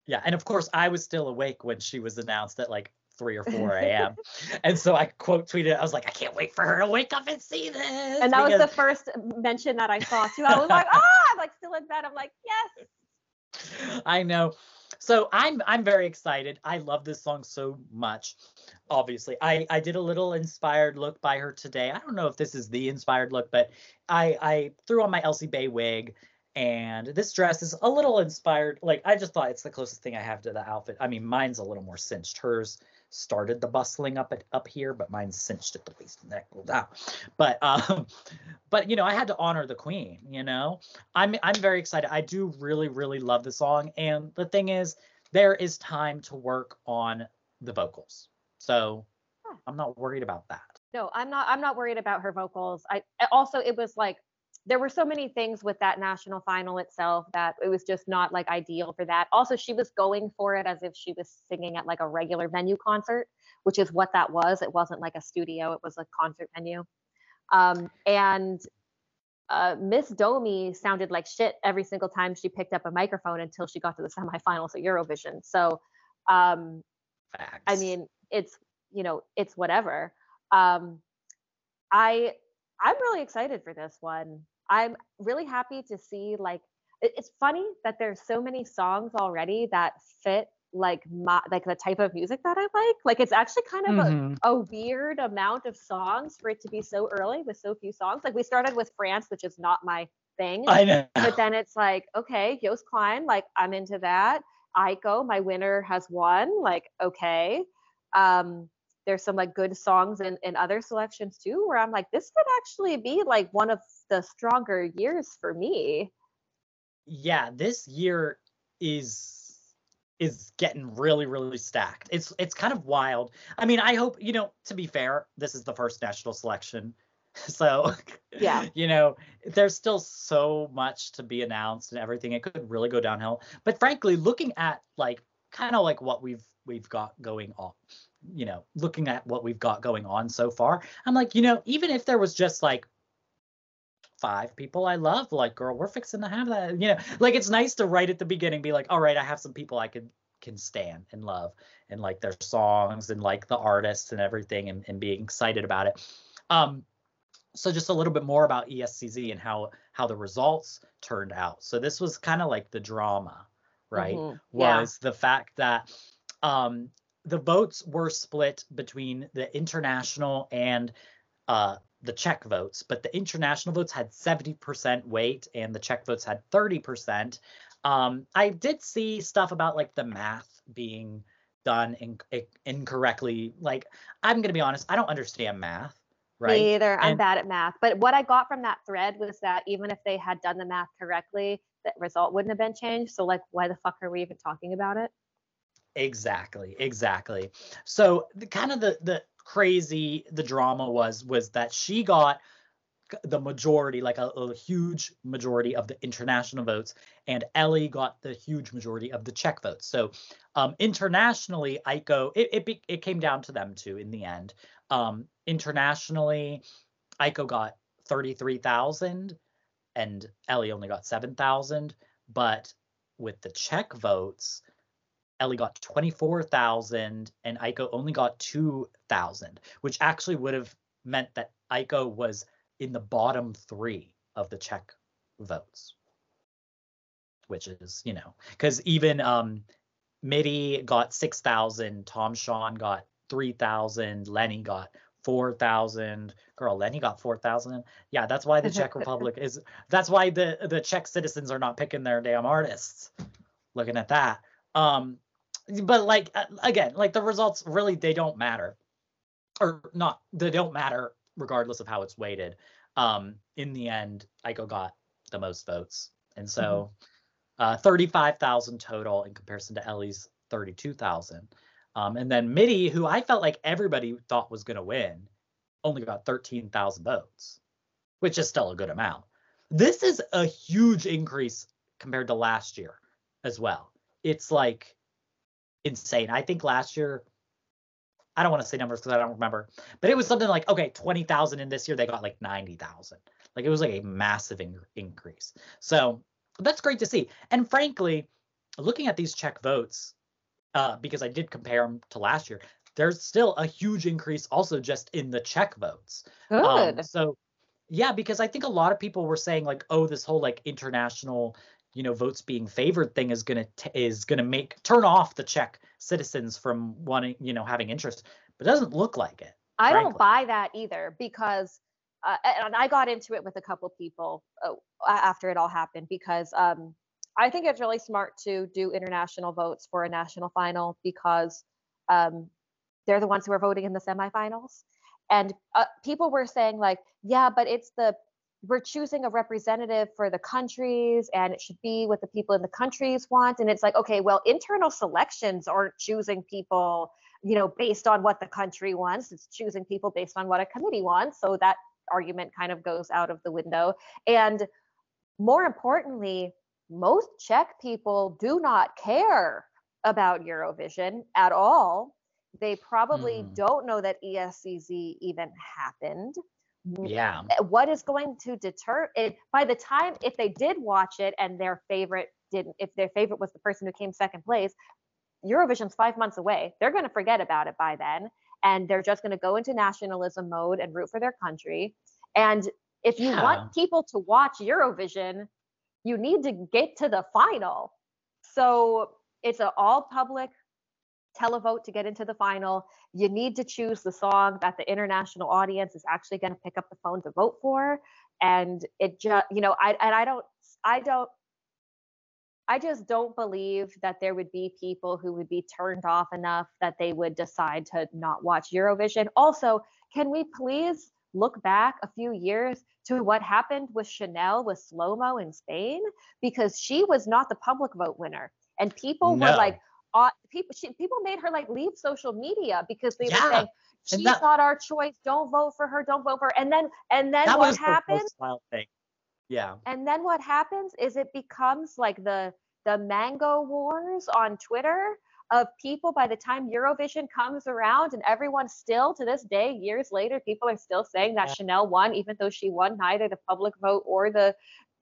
yeah. And of course, I was still awake when she was announced at like three or four a.m. and so I quote tweeted. I was like, "I can't wait for her to wake up and see this." And that was the first mention that I saw too. I was like, ah, I'm bed. I'm like, yes. I know. So I'm I'm very excited. I love this song so much. Obviously, I I did a little inspired look by her today. I don't know if this is the inspired look, but I I threw on my Elsie Bay wig And this dress is a little inspired. Like I just thought it's the closest thing I have to the outfit. I mean, mine's a little more cinched. Hers started the bustling up at up here, but mine's cinched at the waist and neck goes down. But um, but you know, I had to honor the queen. You know, I'm I'm very excited. I do really really love the song, and the thing is, there is time to work on the vocals. So I'm not worried about that. No, I'm not. I'm not worried about her vocals. I also it was like there were so many things with that national final itself that it was just not like ideal for that. Also, she was going for it as if she was singing at like a regular venue concert, which is what that was. It wasn't like a studio; it was a concert venue. Um, and uh, Miss Domi sounded like shit every single time she picked up a microphone until she got to the semifinals at Eurovision. So, um, Facts. I mean, it's you know, it's whatever. Um, I I'm really excited for this one. I'm really happy to see like it's funny that there's so many songs already that fit like my like the type of music that I like. Like it's actually kind of mm-hmm. a, a, weird amount of songs for it to be so early with so few songs. Like we started with France, which is not my thing. I know. But then it's like, okay, Joost Klein, like I'm into that. Aiko, my winner has won. Like, okay. Um, there's some like good songs and, in other selections too where i'm like this could actually be like one of the stronger years for me. Yeah this year is is getting really really stacked. It's it's kind of wild. I mean i hope you know to be fair this is the first national selection so yeah. you know there's still so much to be announced and everything it could really go downhill. But frankly looking at like kind of like what we've we've got going on you know, looking at what we've got going on so far, I'm like, you know, even if there was just like five people I love, like, girl, we're fixing to have that. You know, like it's nice to right at the beginning be like, all right, I have some people I can can stand and love and like their songs and like the artists and everything and, and being excited about it. Um, so just a little bit more about ESCZ and how how the results turned out. So this was kind of like the drama, right? Mm-hmm. Yeah. Was the fact that um the votes were split between the international and uh, the Czech votes, but the international votes had 70% weight and the Czech votes had 30%. Um, I did see stuff about like the math being done in, in, incorrectly. Like, I'm going to be honest, I don't understand math. Right. Me either. I'm bad at math. But what I got from that thread was that even if they had done the math correctly, the result wouldn't have been changed. So, like, why the fuck are we even talking about it? Exactly, exactly. So the kind of the the crazy the drama was was that she got the majority, like a, a, huge majority of the international votes, and Ellie got the huge majority of the Czech votes. So um, internationally, Aiko, it, it it came down to them too in the end. Um, internationally, Aiko got thirty three thousand, and Ellie only got seven thousand. But with the Czech votes, Ellie got 24,000 and Aiko only got 2,000, which actually would have meant that Aiko was in the bottom three of the Czech votes, which is, you know, because even um, Mitty got 6,000, Tom Sean got 3,000, Lenny got 4,000. Girl, Lenny got 4,000. Yeah, that's why the Czech Republic is, that's why the, the Czech citizens are not picking their damn artists. Looking at that. Um, but like again, like the results really they don't matter, or not they don't matter regardless of how it's weighted. Um, in the end, Aiko got the most votes, and so mm-hmm. uh, thirty-five thousand total in comparison to Ellie's thirty-two thousand. Um, and then Mitty, who I felt like everybody thought was going to win, only got thirteen thousand votes, which is still a good amount. This is a huge increase compared to last year as well. It's like insane. I think last year, I don't want to say numbers because I don't remember, but it was something like okay, twenty thousand, and this year they got like ninety thousand. Like it was like a massive in- increase. So that's great to see. And frankly, looking at these Czech votes, uh, because I did compare them to last year, there's still a huge increase also just in the Czech votes. Good. Um, so yeah, because I think a lot of people were saying like, oh, this whole like international you know votes being favored thing is going to is going to make turn off the Czech citizens from wanting you know having interest but it doesn't look like it i frankly. don't buy that either because uh, and I got into it with a couple people uh, after it all happened because um, I think it's really smart to do international votes for a national final because um, they're the ones who are voting in the semifinals. And uh, people were saying like, yeah, but it's the we're choosing a representative for the countries and it should be what the people in the countries want and it's like okay well internal selections aren't choosing people you know based on what the country wants it's choosing people based on what a committee wants so that argument kind of goes out of the window. And more importantly most czech people do not care about eurovision at all. They probably mm. don't know that escz even happened yeah. eh, what is going to deter it by the time if they did watch it and their favorite didn't if their favorite was the person who came second place eurovision's five months away. They're going to forget about it by then and they're just going to go into nationalism mode and root for their country. And if you yeah. want people to watch eurovision you need to get to the final. So it's an all public televote to get into the final. You need to choose the song that the international audience is actually going to pick up the phone to vote for. And it just, you know, I and I don't, I don't, I just don't believe that there would be people who would be turned off enough that they would decide to not watch Eurovision. Also, can we please look back a few years to what happened with Chanel with Slow Mo in Spain? Because she was not the public vote winner. And people no. were like, uh, people she, people made her like leave social media because they yeah. were saying she's that, not our choice. Don't vote for her. Don't vote for her. And then and then what happens? Yeah. And then what happens is it becomes like the the mango wars on Twitter of people by the time Eurovision comes around and everyone still to this day years later people are still saying that yeah. Chanel won even though she won neither the public vote or the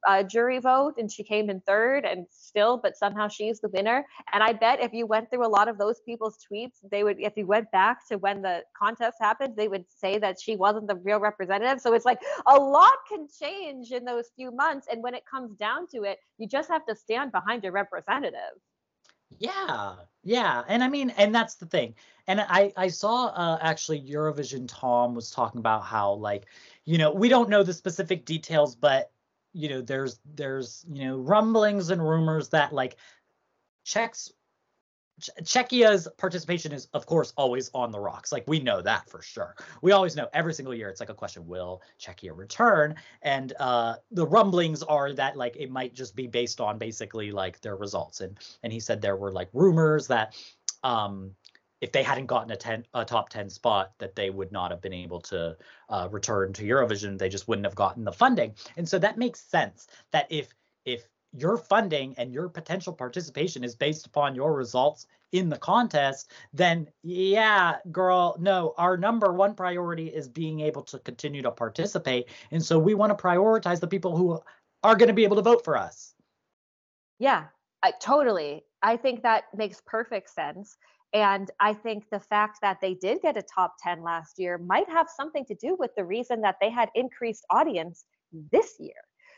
uh, jury vote and she came in third and still but somehow she's the winner. And i bet if you went through a lot of those people's tweets they would if you went back to when the contest happened they would say that she wasn't the real representative. So it's like a lot can change in those few months. And when it comes down to it you just have to stand behind your representative. Yeah yeah. And i mean and that's the thing. And i i saw uh actually eurovision tom was talking about how like you know we don't know the specific details but you know there's there's you know rumblings and rumors that like Czechs Czechia's participation is, of course, always on the rocks. Like we know that for sure. We always know every single year. It's like a question: Will Czechia return? And uh, the rumblings are that like it might just be based on basically like their results. And and he said there were like rumors that um, if they hadn't gotten a, ten, a top 10 spot that they would not have been able to uh, return to eurovision they just wouldn't have gotten the funding. And so that makes sense that if if your funding and your potential participation is based upon your results in the contest then yeah girl no our number one priority is being able to continue to participate. And so we want to prioritize the people who are going to be able to vote for us. Yeah I, totally. I think that makes perfect sense and I think the fact that they did get a top 10 last year might have something to do with the reason that they had increased audience this year.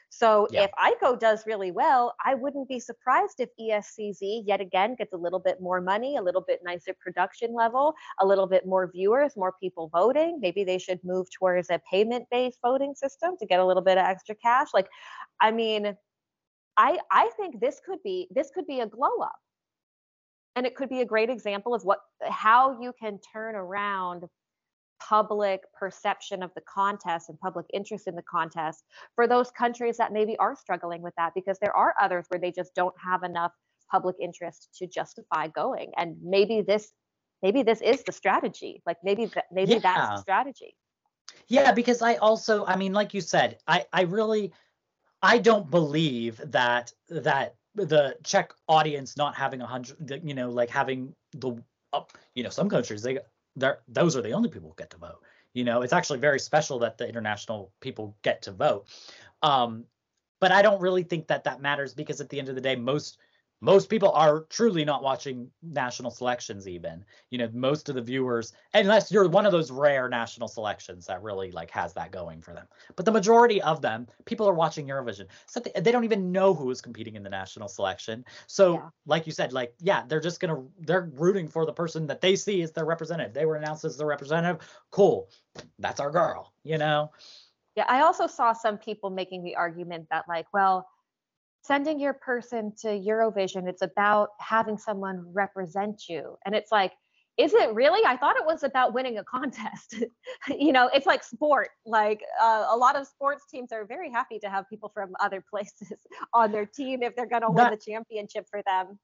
So yeah. if Aiko does really well, I wouldn't be surprised if ESCZ yet again gets a little bit more money, a little bit nicer production level, a little bit more viewers, more people voting. Maybe they should move towards a payment-based voting system to get a little bit of extra cash. Like, I mean, I I think this could be this could be a glow up and it could be a great example of what how you can turn around public perception of the contest and public interest in the contest for those countries that maybe are struggling with that because there are others where they just don't have enough public interest to justify going and maybe this maybe this is the strategy like maybe that maybe yeah. that's the strategy yeah because i also i mean like you said i i really i don't believe that that the Czech audience not having a hundred, you know, like having the, uh, you know, some countries they they're those are the only people who get to vote. You know, it's actually very special that the international people get to vote. Um, but I don't really think that that matters because at the end of the day, most most people are truly not watching national selections even you know most of the viewers unless you're one of those rare national selections that really like has that going for them. But the majority of them people are watching eurovision. So they, they don't even know who is competing in the national selection. So yeah. like you said like yeah they're just gonna they're rooting for the person that they see as their representative. They were announced as the representative. Cool. That's our girl you know? Yeah, I also saw some people making the argument that, like, well, sending your person to Eurovision, it's about having someone represent you. And it's like, is it really? I thought it was about winning a contest. you know, it's like sport. Like uh, a lot of sports teams are very happy to have people from other places on their team if they're going to win the championship for them.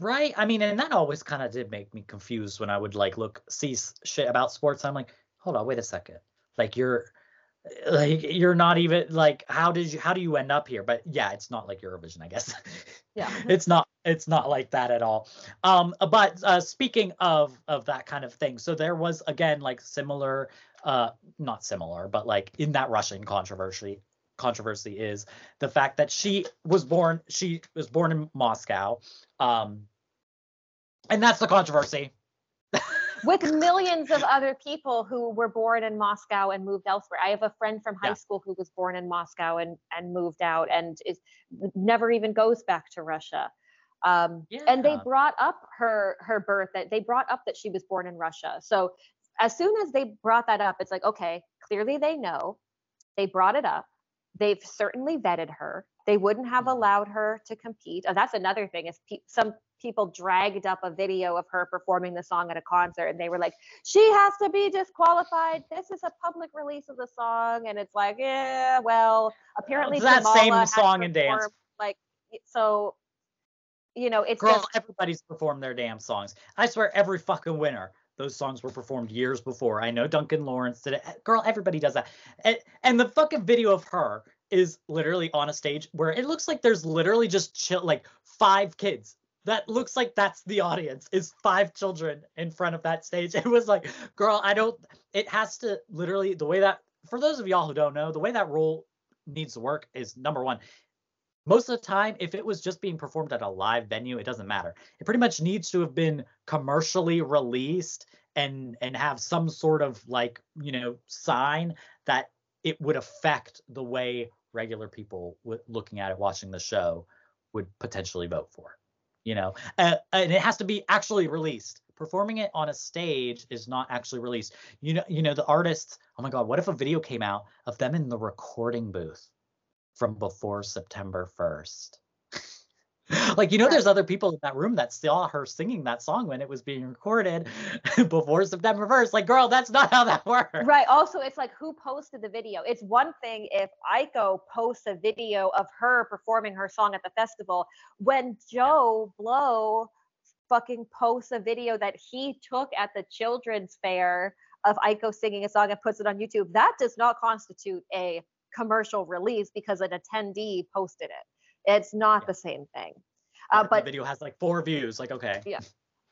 Right. I mean, and that always kind of did make me confused when I would like look see shit about sports. I'm like, hold on, wait a second. Like you're like you're not even like how did you how do you end up here? But yeah it's not like eurovision i guess. Yeah. It's not it's not like that at all. Um but uh speaking of of that kind of thing so there was again like similar uh not similar but like in that russian controversy controversy is the fact that she was born she was born in moscow um and that's the controversy with millions of other people who were born in Moscow and moved elsewhere. I have a friend from high yeah. school who was born in Moscow and and moved out and is never even goes back to Russia. Um, yeah. And they brought up her her birth that they brought up that she was born in Russia. So as soon as they brought that up, it's like okay, clearly they know. They brought it up. They've certainly vetted her. They wouldn't have mm-hmm. allowed her to compete. Oh, that's another thing is pe- some people dragged up a video of her performing the song at a concert and they were like she has to be disqualified. This is a public release of the song. And it's like yeah well apparently that same song and dance. like so you know it's girl just, everybody's performed their damn songs. I swear every fucking winner those songs were performed years before. I know duncan laurence did it. Eh, girl everybody does that. And, and the fucking video of her is literally on a stage where it looks like there's literally just chill like five kids that looks like that's the audience is five children in front of that stage. It was like girl i don't it has to literally the way that for those of y'all who don't know the way that role needs to work is number one most of the time if it was just being performed at a live venue it doesn't matter. It pretty much needs to have been commercially released and and have some sort of like you know sign that it would affect the way regular people w- looking at it watching the show would potentially vote for you know uh, and it has to be actually released. Performing it on a stage is not actually released. You know you know the artists oh my god what if a video came out of them in the recording booth from before september 1st like you know there's other people in that room that saw her singing that song when it was being recorded before september 1st like girl that's not how that works. Right. Also it's like who posted the video? It's one thing if aiko posts a video of her performing her song at the festival when joe blow fucking posts a video that he took at the children's fair of aiko singing a song and puts it on youtube that does not constitute a commercial release because an attendee posted it it's not yeah. the same thing. Uh, but the video has like four views. Like, okay. Yeah.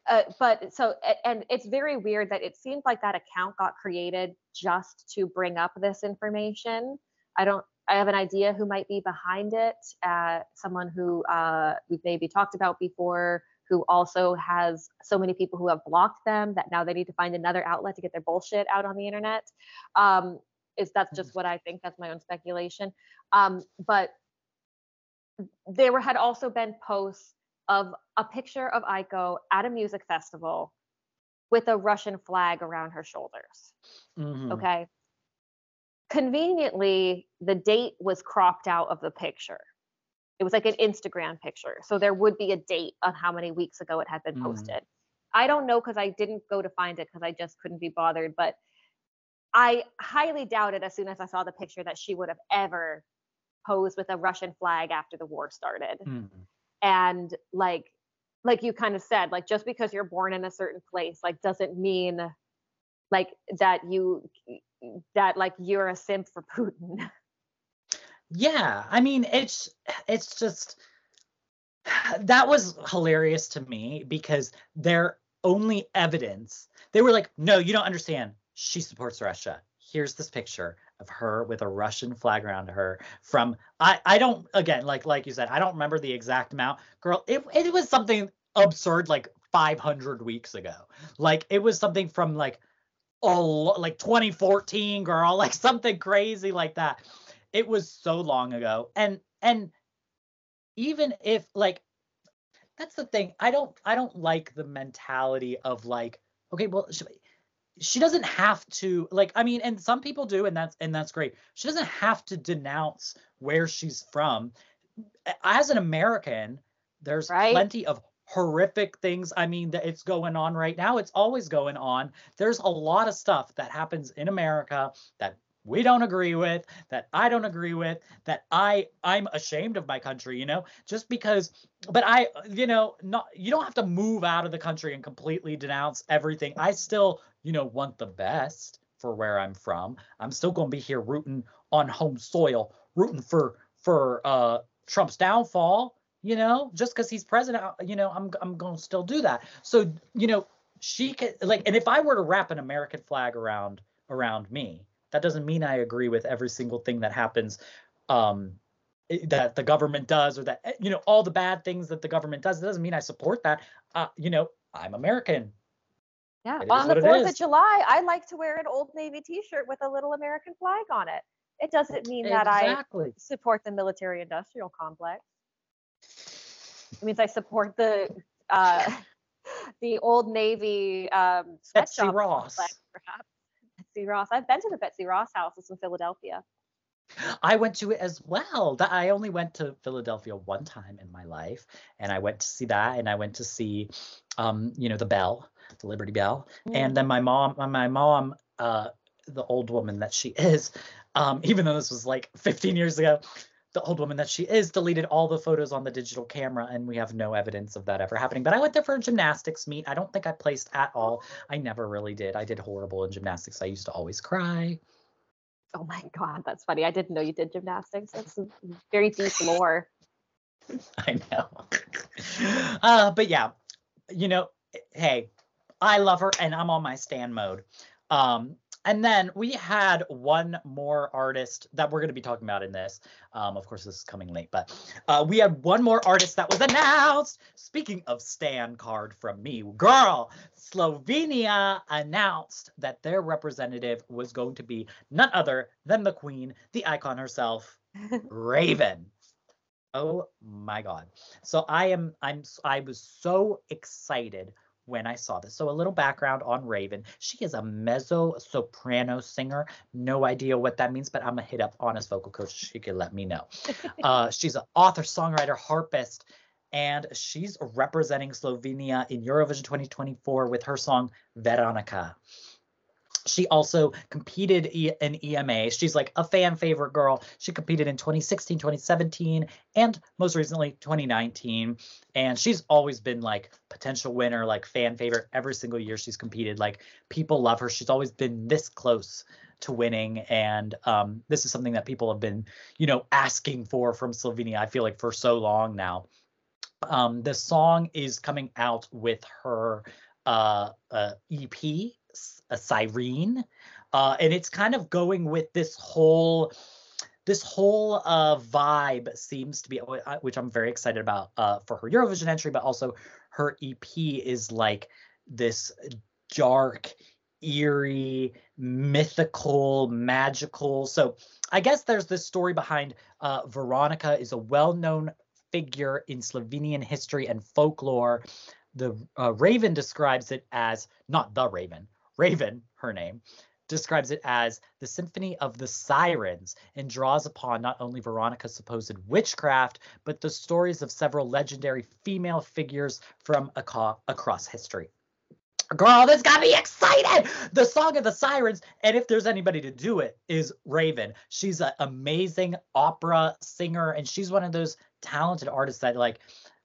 Uh, but so and it's very weird that it seems like that account got created just to bring up this information. I don't. I have an idea who might be behind it. Uh, someone who uh, we've maybe talked about before, who also has so many people who have blocked them that now they need to find another outlet to get their bullshit out on the internet. Um, is that's just mm-hmm. what I think? That's my own speculation. Um, but there were, had also been posts of a picture of Aiko at a music festival with a Russian flag around her shoulders. Mm-hmm. Okay. Conveniently, the date was cropped out of the picture. It was like an Instagram picture. So there would be a date on how many weeks ago it had been mm. posted. Mm. I don't know because I didn't go to find it because I just couldn't be bothered. But I highly doubted as soon as I saw the picture that she would have ever posed with a Russian flag after the war started. Mm. And like like you kind of said, like just because you're born in a certain place, like doesn't mean like that you that like you're a simp for Putin. Yeah, I mean it's it's just that was hilarious to me because their only evidence they were like, no, you don't understand. She supports Russia. Here's this picture of her with a Russian flag around her from I I don't again like like you said I don't remember the exact amount. Girl it it was something absurd like 500 weeks ago. Like it was something from like oh like 2014 girl like something crazy like that. It was so long ago. And and even if like that's the thing i don't i don't like the mentality of like okay well she doesn't have to like i mean and some people do and that's and that's great. She doesn't have to denounce where she's from. As an american there's Right. plenty of horrific things i mean that it's going on right now. It's always going on. There's a lot of stuff that happens in america that we don't agree with that i don't agree with that i i'm ashamed of my country you know? Just because but i you know not you don't have to move out of the country and completely denounce everything. I still you know want the best for where i'm from i'm still going to be here rooting on home soil rooting for for uh trump's downfall you know just because he's president uh, you know i'm i'm going to still do that. So you know she could like and if i were to wrap an american flag around around me that doesn't mean i agree with every single thing that happens um that the government does or that eh, you know all the bad things that the government does it doesn't mean i support that. Uh you know i'm american Yeah. It On the 4th of. July, I like to wear an Old Navy t shirt with a little American flag on it. It doesn't mean that I support the military industrial complex. It means I support the uh, the Old Navy um, Betsy sweatshop Ross. complex, perhaps. Betsy Ross. I've been to the Betsy Ross houses in Philadelphia. I went to it as well. I only went to Philadelphia one time in my life, and I went to see that, and I went to see, um, you know, the Bell, the Liberty Bell, and then my mom, my- my mom, uh, the old woman that she is, um, even though this was like 15 years ago, the old woman that she is deleted all the photos on the digital camera, and we have no evidence of that ever happening. But I went there for a gymnastics meet. I don't think I placed at all. I never really did. I did horrible in gymnastics. I used to always cry. Oh my God, that's funny. I didn't know you did gymnastics. That's very deep lore. I know. uh, but yeah, you know, hey, I love her and I'm on my stand mode. Um, and then we had one more artist that we're going to be talking about in this. Um, of course, this is coming late, but uh, we had one more artist that was announced. Speaking of stand card from me, girl, Slovenia announced that their representative was going to be none other than the queen, the icon herself, Raiven. Oh my god. So I am I'm I was so excited when I saw this. So a little background on Raiven. She is a mezzo soprano singer. No idea what that means, but I'm gonna hit up honest vocal coach. She could let me know. Uh, she's an author, songwriter, harpist, and she's representing Slovenia in Eurovision 2024 with her song Veronika. She also competed in EMA. She's like a fan favorite girl. She competed in 2016, 2017, and most recently 2019. And she's always been like potential winner, like fan favorite every single year she's competed. Like people love her. She's always been this close to winning. And um, this is something that people have been, you know, asking for from Slovenia, I feel like for so long now. Um, the song is coming out with her uh, uh, EP, a Cyrene, uh, and it's kind of going with this whole this whole uh, vibe seems to be, which I'm very excited about uh, for her Eurovision entry, but also her EP is like this dark, eerie, mythical, magical. So I guess there's this story behind uh, Veronika is a well-known figure in Slovenian history and folklore. The uh, Raiven describes it as not the Raven, Raiven, her name, describes it as the symphony of the sirens and draws upon not only Veronika's supposed witchcraft, but the stories of several legendary female figures from aco- across history. Girl, this got me excited. The Song of the Sirens, and if there's anybody to do it, is Raiven. She's an amazing opera singer, and she's one of those talented artists that like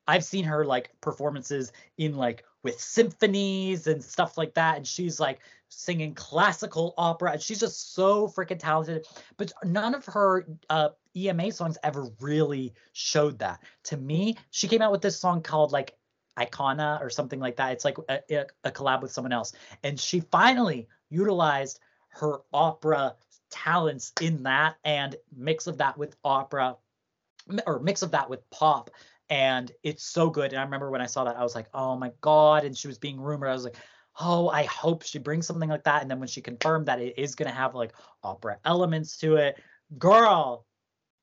I've seen her like performances in like with symphonies and stuff like that, and she's like singing classical opera, and she's just so freaking talented. But none of her uh, EMA songs ever really showed that. To me, she came out with this song called like Icona or something like that. It's like a, a, a collab with someone else, and she finally utilized her opera talents in that and mix of that with opera or mix of that with pop and it's so good. And i remember when i saw that i was like oh my god and she was being rumored. I was like oh i hope she brings something like that. And then when she confirmed that it is going to have like opera elements to it girl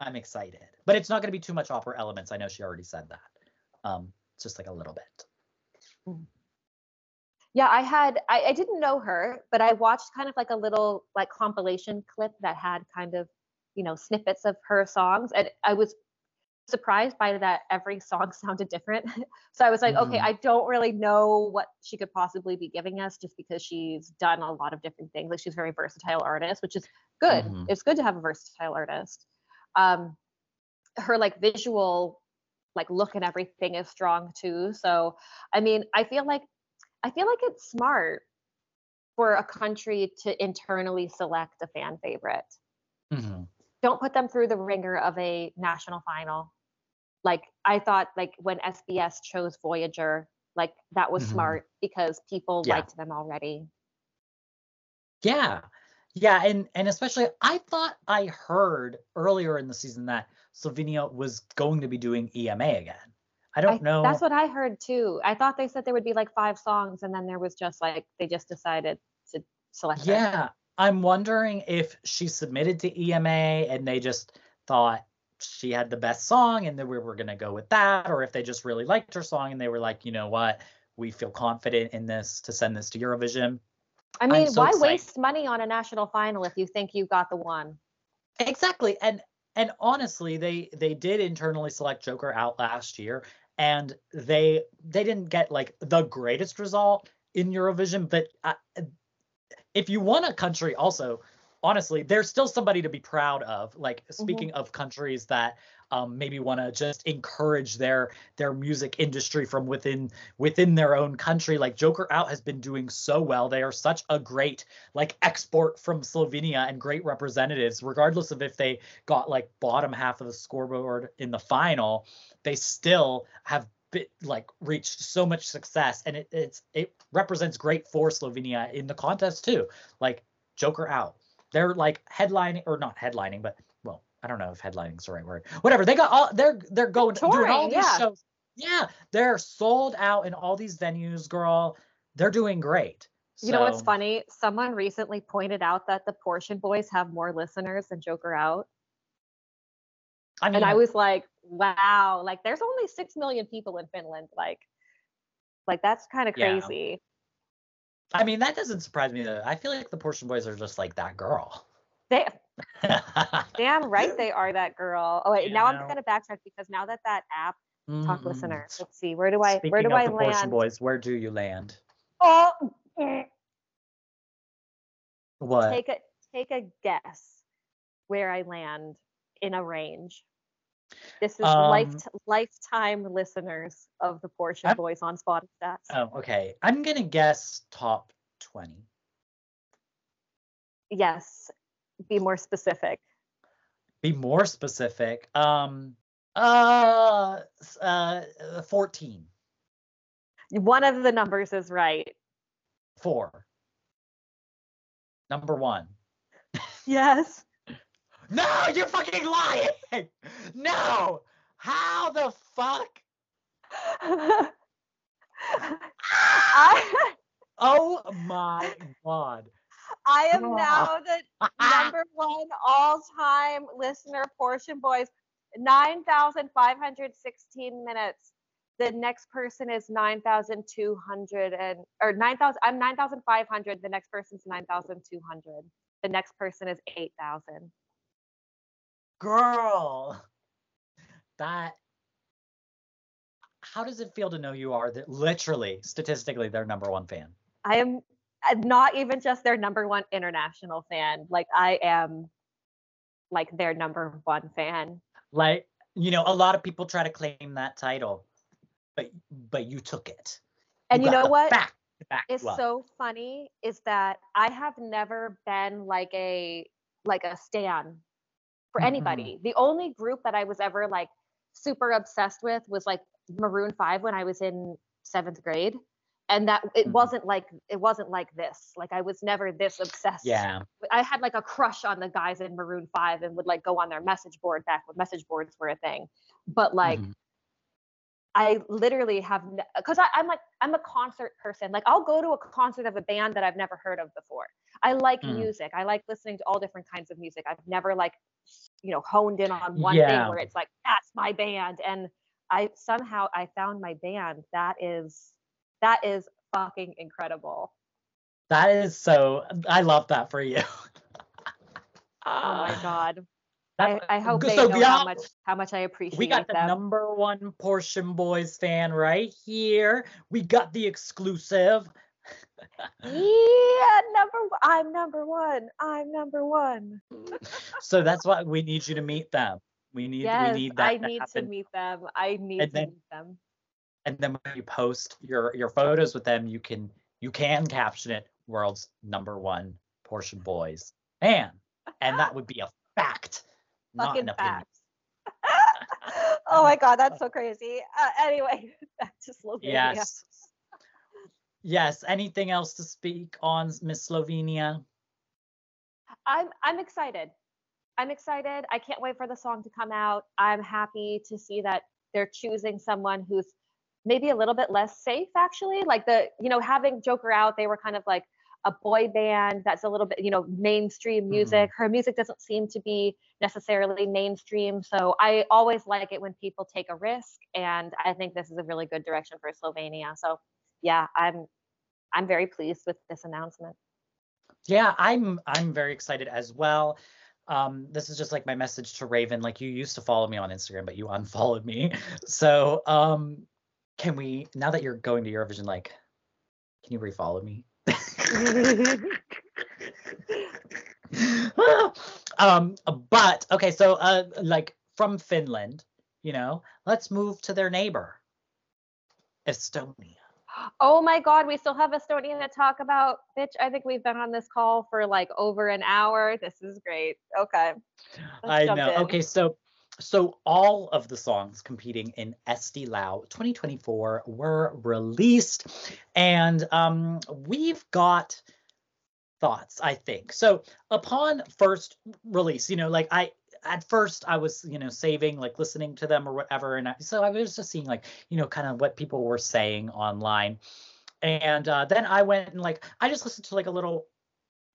i'm excited. But it's not going to be too much opera elements. I know she already said that um just like a little bit. Yeah, I had I, I didn't know her, but I watched kind of like a little like compilation clip that had kind of, you know, snippets of her songs. And I was surprised by that every song sounded different. so I was like, okay, Mhm. I don't really know what she could possibly be giving us just because she's done a lot of different things. Like she's a very versatile artist, which is good. Mhm. It's good to have a versatile artist. Um her like visual like look and everything is strong too. So I mean, I feel like I feel like it's smart for a country to internally select a fan favorite Mhm. don't put them through the ringer of a national final. Like I thought like when SBS chose Voyager, like that was Mhm. smart because people Yeah. liked them already. Yeah. Yeah, and and especially I thought I heard earlier in the season that Slovenia was going to be doing EMA again. I don't I- know. That's what I heard too. I thought they said there would be like five songs and then there was just like they just decided to select. Yeah, I'm wondering if she submitted to EMA and they just thought she had the best song and then we were going to go with that, or if they just really liked her song and they were like, you know what, we feel confident in this to send this to Eurovision. I mean, so why excited. waste money on a national final if you think you got the one? Exactly. And and honestly, they they did internally select Joker out last year and they they didn't get like the greatest result in Eurovision, but uh, if you want a country also honestly there's still somebody to be proud of like speaking of countries that um, maybe want to just encourage their their music industry from within within their own country. Like joker out has been doing so well. They are such a great like export from slovenia and great representatives. Regardless of if they got like bottom half of the scoreboard in the final they still have bit, like reached so much success. And it, it's it represents great for slovenia in the contest too. Like joker out they're like headlining or not headlining but well i don't know if headlining is the right word whatever they got all they're they're going doing all Touring, these yeah. shows yeah they're sold out in all these venues girl they're doing great You know what's funny? Someone recently pointed out that the Portion Boys have more listeners than Joker Out. i mean and I was like, wow, like there's only six million people in Finland. Like, like that's kind of crazy. I mean that doesn't surprise me though i feel like the portion boys are just like that girl They damn right they are that girl. Oh wait, You now? I'm gonna backtrack because now that that app talk Mm, listener. Let's see, where do I Speaking where do I the Portion land? Boys, where do you land? Oh, mm, What? take a take a guess where I land in a range. This is life Um, lifetime listeners of the Portion I'm- Boys on Spotify. oh, okay. I'm gonna guess top twenty. Yes, be more specific. Be more specific. Um. Uh. Uh. Fourteen. One of the numbers is right. Four. Number one. Yes. No, you're fucking lying. No. How the fuck? I, Oh my god. I am now the number one all-time listener portion boys 9516 minutes the next person is 9200 and or 9000 i'm 9500 the next person's 9200 the next person is 8000 girl that how does it feel to know you are that literally statistically their number one fan? I am uh, not even just their number one international fan like i am like their number one fan. Like you know a lot of people try to claim that title but but you took it. And you got know what? back back is you up. so funny is that I have never been like a like a stan for Mhm. anybody. The only group that I was ever like super obsessed with was like Maroon 5 when I was in 7th grade. And that it Mhm. wasn't like it wasn't like this. Like I was never this obsessed. yeah I had like a crush on the guys in Maroon 5 and would like go on their message board back when message boards were a thing. But like Mhm. I literally have because I'm like I'm a concert person. Like I'll go to a concert of a band that I've never heard of before. I like Mm. music. I like listening to all different kinds of music. I've never like you know honed in on one Yeah. thing where it's like that's my band and I somehow I found my band that is that is fucking incredible. That is so. I love that for you. Oh my god. I, I hope so they know how much how much I appreciate We got the them. number one Portion Boys fan right here. We got the exclusive. yeah, number one. I'm number one. I'm number one. so that's why we need you to meet them. We need yes, we need that I to need to meet them. I need And to then- meet them. and then when you post your your photos with them, you can you can caption it world's number one Portion Boys fan, and that would be a fact, Fucking facts. oh my god, that's so crazy. Uh, anyway, back to Slovenia. Yes. Yes. Anything else to speak on Miss Slovenia? I'm I'm excited. I'm excited. I can't wait for the song to come out. I'm happy to see that they're choosing someone who's maybe a little bit less safe actually. Like the, you know, having Joker out, they were kind of like a boy band that's a little bit, you know, mainstream music. Her music doesn't seem to be necessarily mainstream. So I always like it when people take a risk and I think this is a really good direction for Slovenia. So yeah, I'm I'm very pleased with this announcement. Yeah, I'm I'm very excited as well. Um, this is just like my message to Raiven. Like you used to follow me on Instagram, but you unfollowed me. So um, can we now that you're going to Eurovision, like, can you refollow me? um, but okay, so uh, like from Finland, you know, let's move to their neighbor, Estonia. Oh my God, we still have Estonia to talk about. Bitch, I think we've been on this call for like over an hour. This is great. Okay. Let's I know. in. Okay, so so all of the songs competing in Eesti Laul 2024 were released, and um, we've got thoughts. I think so. Upon first release, you know, like I at first I was you know saving like listening to them or whatever, and I, so I was just seeing like you know kind of what people were saying online, and uh, then I went and like I just listened to like a little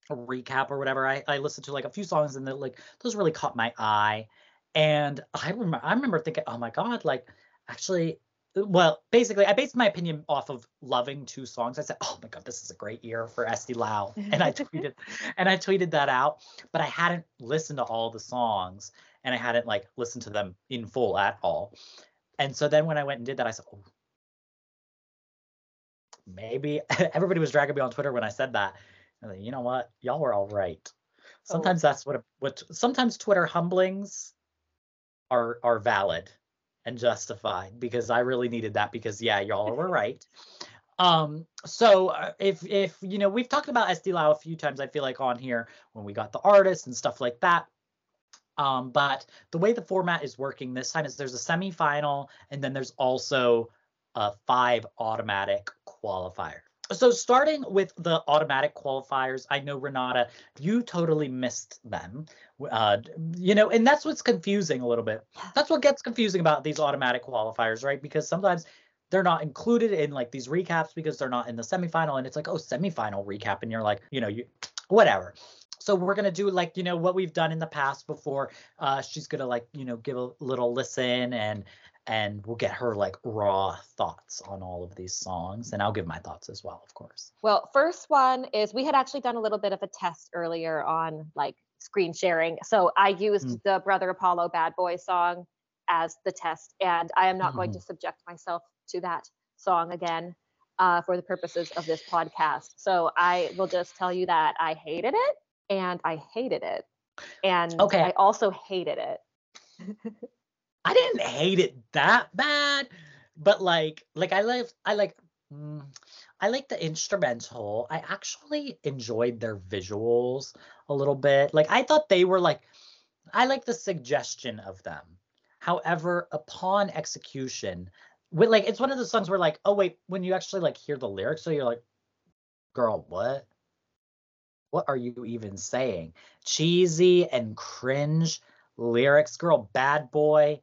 recap or whatever. I, I listened to like a few songs and then like those really caught my eye. And I remember I remember thinking, oh my God, like actually well, basically I based my opinion off of loving two songs. I said, oh my God, this is a great year for Eesti Laul. And I tweeted and I tweeted that out, but I hadn't listened to all the songs and I hadn't like listened to them in full at all. And so then when I went and did that, I said, oh, maybe everybody was dragging me on Twitter when I said that. I like, you know what? Y'all were all right. Oh. Sometimes that's what what sometimes Twitter humblings are are valid and justified because I really needed that because yeah, y'all were right. Um, so uh, if if you know we've talked about Eesti Laul a few times, I feel like on here when we got the artists and stuff like that. Um, but the way the format is working this time is there's a semifinal and then there's also a five automatic qualifier. So starting with the automatic qualifiers, I know Renata, you totally missed them. Uh, you know, and that's what's confusing a little bit. That's what gets confusing about these automatic qualifiers, right? Because sometimes they're not included in like these recaps because they're not in the semifinal, and it's like, oh, semifinal recap, and you're like, you know, you whatever. So we're gonna do like you know what we've done in the past before. Uh, she's gonna like you know give a little listen and and we'll get her like raw thoughts on all of these songs and i'll give my thoughts as well of course Well, first one is we had actually done a little bit of a test earlier on like screen sharing. So I used Mm. the Brother Apollo Bad Boy song as the test, and I am not going Mhm. to subject myself to that song again uh, for the purposes of this podcast. So I will just tell you that I hated it, and I hated it, and Okay. I also hated it. i didn't hate it that bad but like like i like i like mm, i like the instrumental. I actually enjoyed their visuals a little bit. Like i thought they were like i like the suggestion of them. However upon execution with like it's one of those songs where like oh wait when you actually like hear the lyrics so you're like girl what? What are you even saying? Cheesy and cringe lyrics. Girl bad boy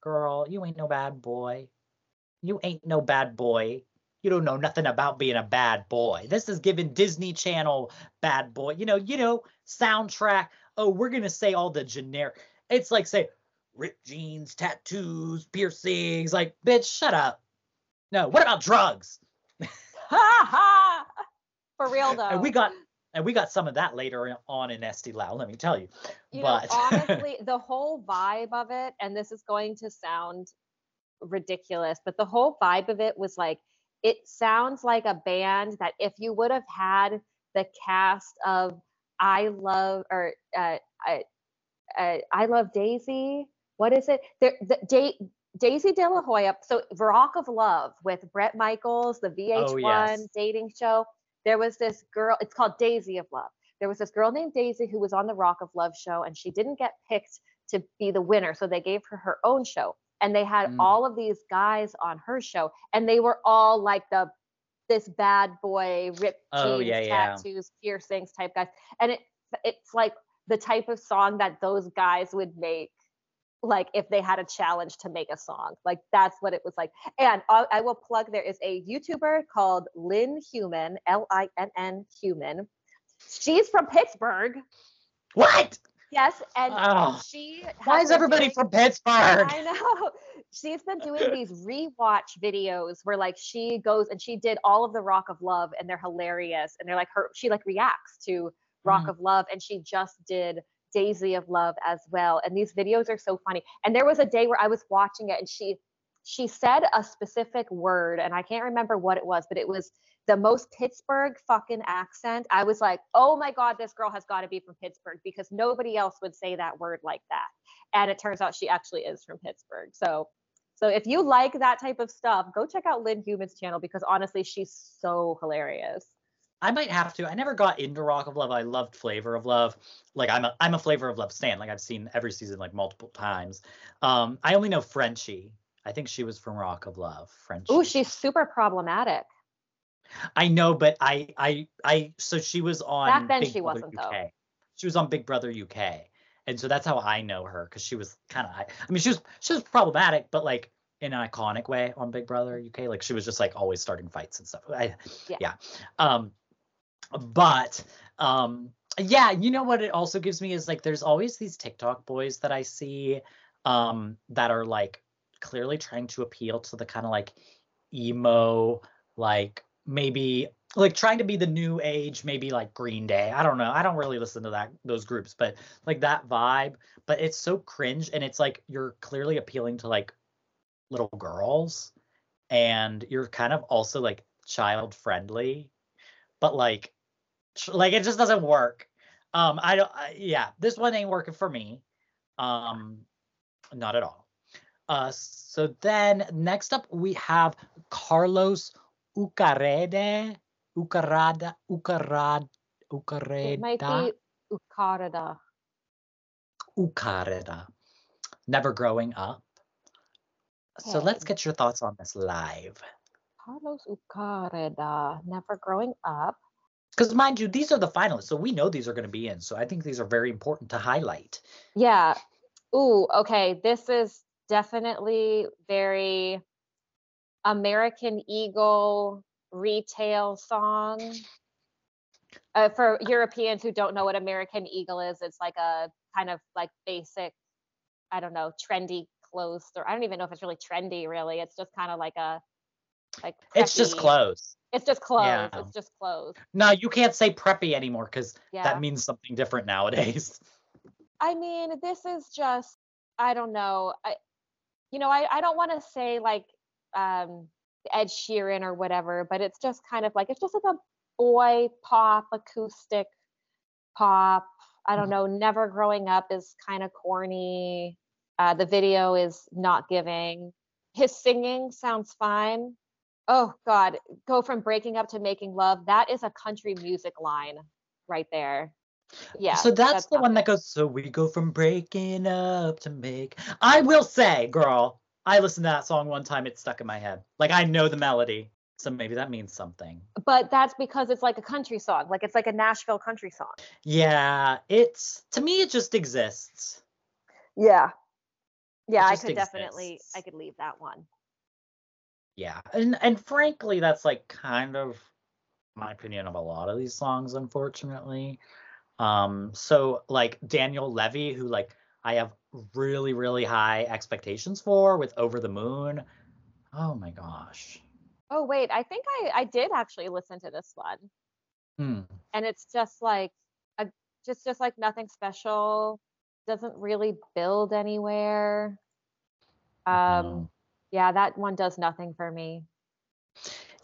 girl you ain't no bad boy. You ain't no bad boy. You don't know nothing about being a bad boy. This is giving disney channel bad boy. You know you know soundtrack. Oh we're gonna say all the generic. It's like say ripped jeans tattoos piercings. Like bitch shut up. No what about drugs? Ha ha. For real though. And we got and we got some of that later on in Eesti Laul, let me tell you. you but know, honestly, the whole vibe of it, and this is going to sound ridiculous, but the whole vibe of it was like it sounds like a band that if you would have had the cast of I love or uh, I, uh, I love Daisy. What is it? There, the, da- Daisy De La Hoya. So Rock of Love with Bret Michaels, the VH1 Oh, yes. dating show. There was this girl. It's called Daisy of Love. There was this girl named Daisy who was on the Rock of Love show, and she didn't get picked to be the winner, so they gave her her own show. And they had Mm. all of these guys on her show, and they were all like the this bad boy, ripped Oh, jeans, yeah, yeah. tattoos, piercings type guys. And it it's like the type of song that those guys would make like if they had a challenge to make a song like that's what it was like and I, I will plug there is a youtuber called linn human l-i-n-n human she's from pittsburgh what? yes and Oh, she Why is everybody doing- from Pittsburgh? I know. She's been doing these rewatch videos where like she goes and she did all of the Rock of Love and they're hilarious and they're like her she like reacts to Rock Mhm. of Love and she just did Daisy of Love as well and these videos are so funny. And there was a day where I was watching it and she she said a specific word and I can't remember what it was but it was the most Pittsburgh fucking accent. I was like, "Oh my god, this girl has got to be from Pittsburgh because nobody else would say that word like that." and it turns out she actually is from Pittsburgh. So so if you like that type of stuff, go check out Linn Human's channel because honestly, she's so hilarious. I might have to. I never got into Rock of Love. I loved Flavor of Love. Like I'm a I'm a Flavor of Love stan. Like I've seen every season like multiple times. Um, I only know Frenchie. I think she was from Rock of Love. Frenchie. Oh, she's super problematic. I know, but I I I so she was on Back then Big she Brother wasn't, UK. though. She was on Big Brother UK. And so that's how I know her because she was kind of I mean she was she was problematic, but like in an iconic way on Big Brother UK. Like she was just like always starting fights and stuff. I, Yeah. yeah. Um but um yeah, you know what it also gives me is like there's always these TikTok boys that I see um that are like clearly trying to appeal to the kind of like emo like maybe like trying to be the new age maybe like green day. I don't know. I don't really listen to that those groups but like that vibe. But it's so cringe and it's like you're clearly appealing to like little girls and you're kind of also like child friendly. But like like it just doesn't work. Um i don't I, yeah this one ain't working for me. Um not at all. Uh so then next up we have carlos ucarede ucarada ucarad It might ucareda. be ucareda. Never growing up. So let's get your thoughts on this live. Carlos Ukareda. Never growing up. Because mind you, these are the finalists, so we know these are going to be in. So I think these are very important to highlight. Yeah. Ooh, okay. This is definitely very American Eagle retail song. Uh, for Europeans who don't know what American Eagle is, it's like a kind of like basic, I don't know, trendy clothes store. I don't even know if it's really trendy, really. It's just kind of like a like It's just preppy- clothes. It's just clothes. Yeah. It's just clothes. No, you can't say preppy anymore because Yeah. that means something different nowadays. I mean, this is just I don't know. I you know, I, I don't want to say like um Ed Sheeran or whatever, but it's just kind of like it's just like a boy pop acoustic pop. I don't Mhm. know, never growing up is kind of corny. Uh the video is not giving. His singing sounds fine. Oh god, go from breaking up to making love. That is a country music line right there. Yeah. so that's, the one that goes, so we go from breaking up to make. I will say, girl, I listened to that song one time. It stuck in my head. Like I know the melody. So maybe that means something. but that's because it's like a country song like it's like a nashville country song Yeah, it's to me, it just exists. yeah yeah i could definitely i could leave that one Yeah, and and frankly, that's like kind of my opinion of a lot of these songs, unfortunately. Um, so like Daniel Levi, who like I have really really high expectations for with Over the Moon. Oh my gosh, Oh wait, I think I I did actually listen to this one, Hmm. and it's just like a just just like nothing special. Doesn't really build anywhere. Um. Yeah, that one does nothing for me.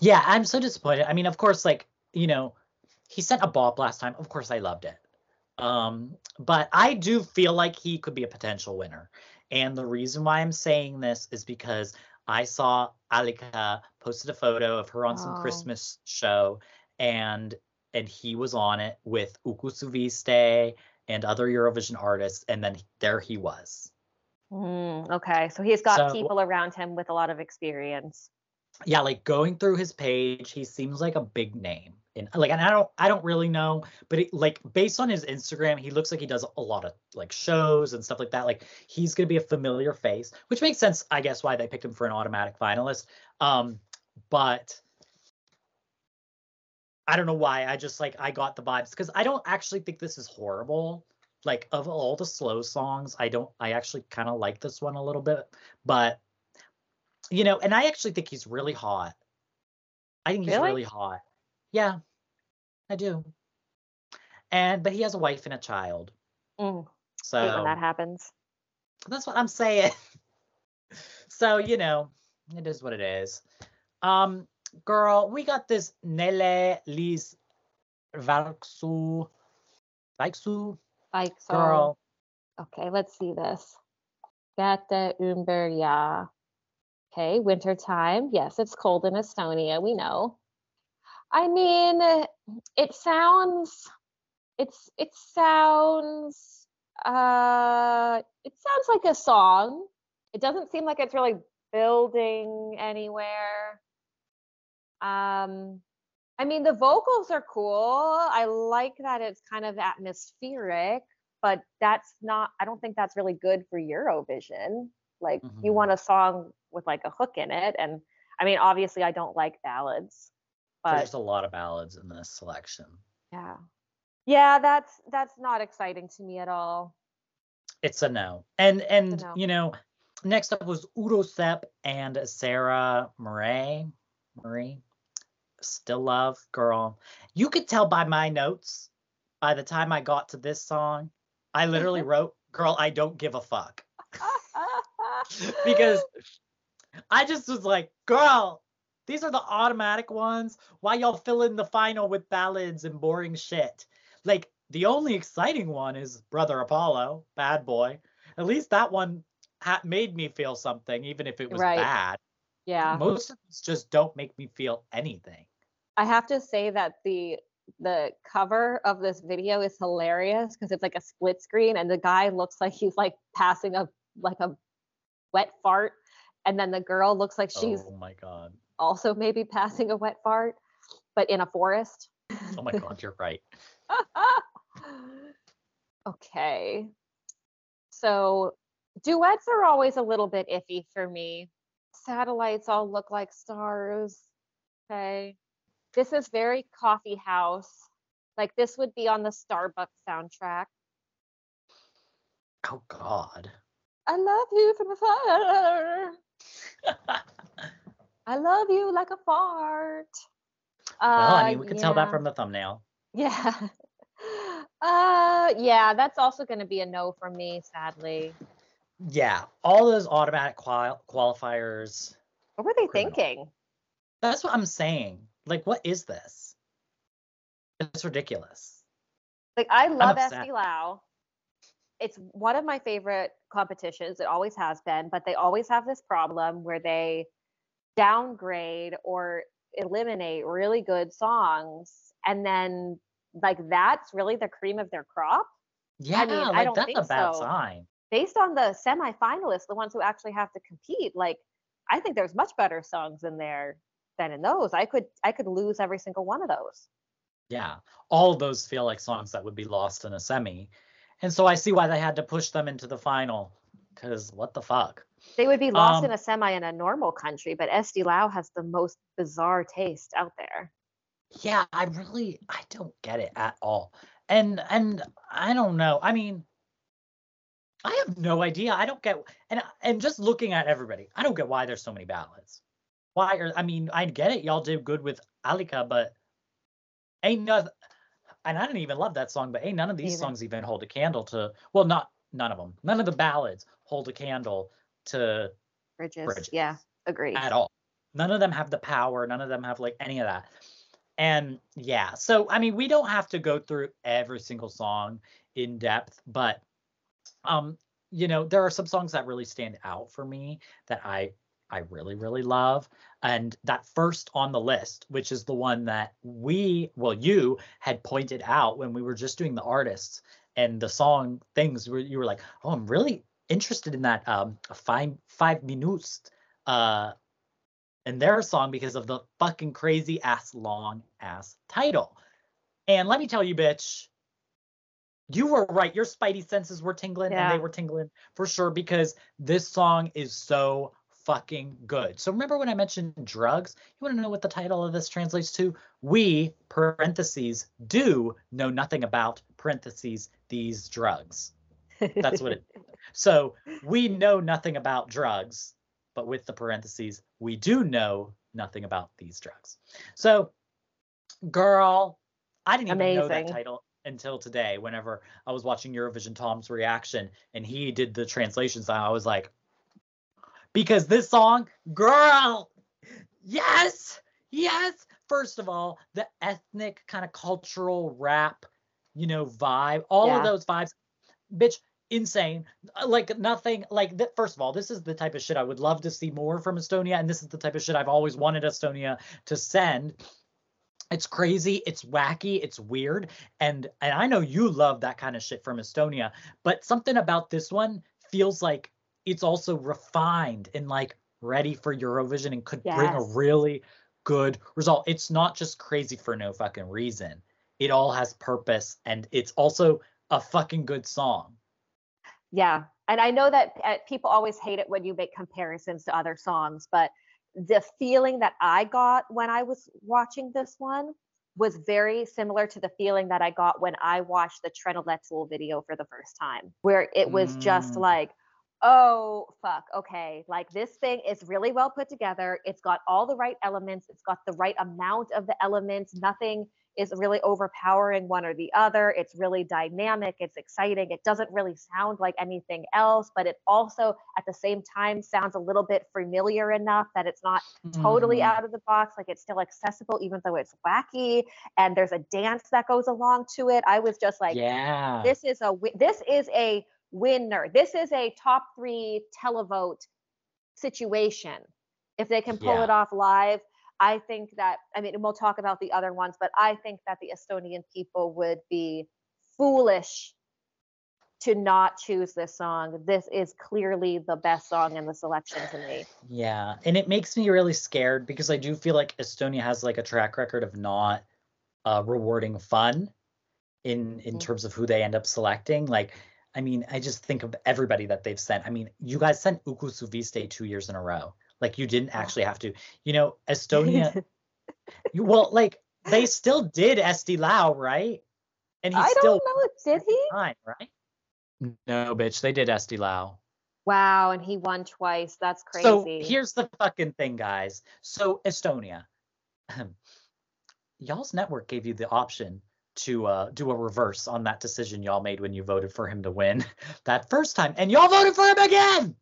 Yeah, I'm so disappointed. I mean, of course, like, you know, he sent a bop last time. Of course, I loved it. Um, but I do feel like he could be a potential winner. And the reason why I'm saying this is because I saw Alika posted a photo of her on some Oh. Christmas show and and he was on it with Uku Suviste and other Eurovision artists, and then there he was. Mm, okay, so he's got So- people around him with a lot of experience. yeah like going through his page he seems like a big name and like and i don't i don't really know but it, like based on his instagram he looks like he does a lot of like shows and stuff like that like he's going to be a familiar face which makes sense i guess why they picked him for an automatic finalist um but i don't know why i just like i got the vibes because i don't actually think this is horrible like of all the slow songs i don't i actually kind of like this one a little bit but you know, and I actually think he's really hot. I think he's Really? really hot. Yeah, I do. And but he has a wife and a child, Mm, so when that happens. that's what I'm saying. so you know, it is what it is. Um, girl, we got this Nele Lis Valksu, Vaiksoo Like so. girl. Okay, let's see this. Gata Umberja. Okay, winter time. Yes, it's cold in Estonia, we know. I mean, it sounds it's it sounds uh it sounds like a song. It doesn't seem like it's really building anywhere. Um I mean, the vocals are cool. I like that it's kind of atmospheric, but that's not, I don't think that's really good for Eurovision. Like, you Mhm. want a song with like a hook in it. And I mean, obviously, I don't like ballads, but There's a lot of ballads in this selection. yeah. Yeah, that's that's not exciting to me at all. It's a no. And and no. you know, next up was Udo Sepp and Sarah Murray. Marie. Still love, girl. You could tell by my notes by the time I got to this song, I literally mm-hmm. wrote, girl, I don't give a fuck. because I just was like, girl, these are the automatic ones. Why y'all fill in the final with ballads and boring shit? Like the only exciting one is Brother Apollo, Bad Boy. At least that one ha- made me feel something, even if it was Right. bad. yeah. Most of these just don't make me feel anything. I have to say that the the cover of this video is hilarious because it's like a split screen and the guy looks like he's like passing a like a wet fart and then the girl looks like she's oh my god. also maybe passing a wet fart but in a forest. Oh my god, you're right. okay. So duets are always a little bit iffy for me. Satellites all look like stars. Okay. This is very coffee house. Like this would be on the Starbucks soundtrack. Oh god. I love you from afar. I love you like a fart. well, I Uh, mean, we could tell that from the thumbnail. Yeah. Uh yeah, that's also going to be a no for me, sadly. Yeah, all those automatic qual- qualifiers. What were they Criminal. thinking? That's what I'm saying. Like, what is this? It's ridiculous. Like I love. Eesti Laul. It's one of my favorite competitions. It always has been, but they always have this problem where they downgrade or eliminate really good songs and then like that's really the cream of their crop Yeah, I mean, I don't that's think a bad so. sign. based on the semifinalists the ones who actually have to compete like i think there's much better songs in there than in those i could i could lose every single one of those Yeah, all those feel like songs that would be lost in a semi, and so I see why they had to push them into the final. Cause what the fuck? they would be lost in Um, a semi in a normal country but Eesti Laul has the most bizarre taste out there Yeah, I really I don't get it at all. And and I don't know. I mean, I have no idea. I don't get and and just looking at everybody, I don't get why there's so many ballads. Why are I mean, I get it, y'all did good with Alika, but ain't nothing and I didn't even love that song, but ain't none of these songs even hold a candle to well, not none of them. None of the ballads hold a candle to Bridges. Bridges. Yeah, agreed. at all. None of them have the power. None of them have like any of that. And yeah, so I mean, we don't have to go through every single song in depth, but um, you know, there are some songs that really stand out for me that I I really really love. And that first on the list, which is the one that we, well, you had pointed out when we were just doing the artists and the song things, where you were like, "Oh, I'm really interested in that um five five minutes uh in their song because of the fucking crazy ass long ass title. And let me tell you, bitch, you were right. Your spidey senses were tingling and they were tingling for sure because this song is so fucking good. So remember when I mentioned drugs? You want to know what the title of this translates to? We, parentheses, do know nothing about, parentheses, these drugs. That's what it. So we know nothing about drugs, but with the parentheses, we do know nothing about these drugs. So, girl, I didn't even know that title until today. Whenever I was watching Eurovision Tom's reaction and he did the translations, I was like, because this song, girl, yes, yes. First of all, the ethnic kind of cultural rap, you know, vibe, all of those vibes, bitch, insane. Like nothing, like that. First of all, this is the type of shit I would love to see more from Estonia, and this is the type of shit I've always wanted Estonia to send. It's crazy, it's wacky, it's weird, and and I know you love that kind of shit from Estonia, but something about this one feels like it's also refined and like ready for Eurovision and could bring a really good result. It's not just crazy for no fucking reason. It all has purpose and it's also a fucking good song. Yeah. And I know that uh, people always hate it when you make comparisons to other songs, but the feeling that I got when I was watching this one was very similar to the feeling that I got when I watched the Trenulețul video for the first time, where it was just Mm. like, oh, fuck, okay. Like this thing is really well put together. It's got all the right elements, it's got the right amount of the elements. Nothing is really overpowering one or the other. It's really dynamic, it's exciting. It doesn't really sound like anything else, but it also at the same time sounds a little bit familiar enough that it's not totally Mhm. out of the box, like it's still accessible even though it's wacky and there's a dance that goes along to it. I was just like yeah. this is a this is a winner. This is a top 3 televote situation. If they can pull Yeah. it off live, I think that I mean, and we'll talk about the other ones, but I think that the Estonian people would be foolish to not choose this song. This is clearly the best song in the selection to me. Yeah, and it makes me really scared because I do feel like Estonia has like a track record of not uh, rewarding fun in in Mhm. terms of who they end up selecting. Like, I mean, I just think of everybody that they've sent. I mean, you guys sent Uku Suviste two years in a row. Like, you didn't actually have to. You know, Estonia. you, well, like they still did Eesti Laul, right? And he I still don't know. Did he? right? No, bitch, they did Eesti Laul. Wow, and he won twice. That's crazy. So here's the fucking thing, guys. So Estonia, y'all's network gave you the option to uh, do a reverse on that decision y'all made when you voted for him to win that first time, and y'all voted for him again.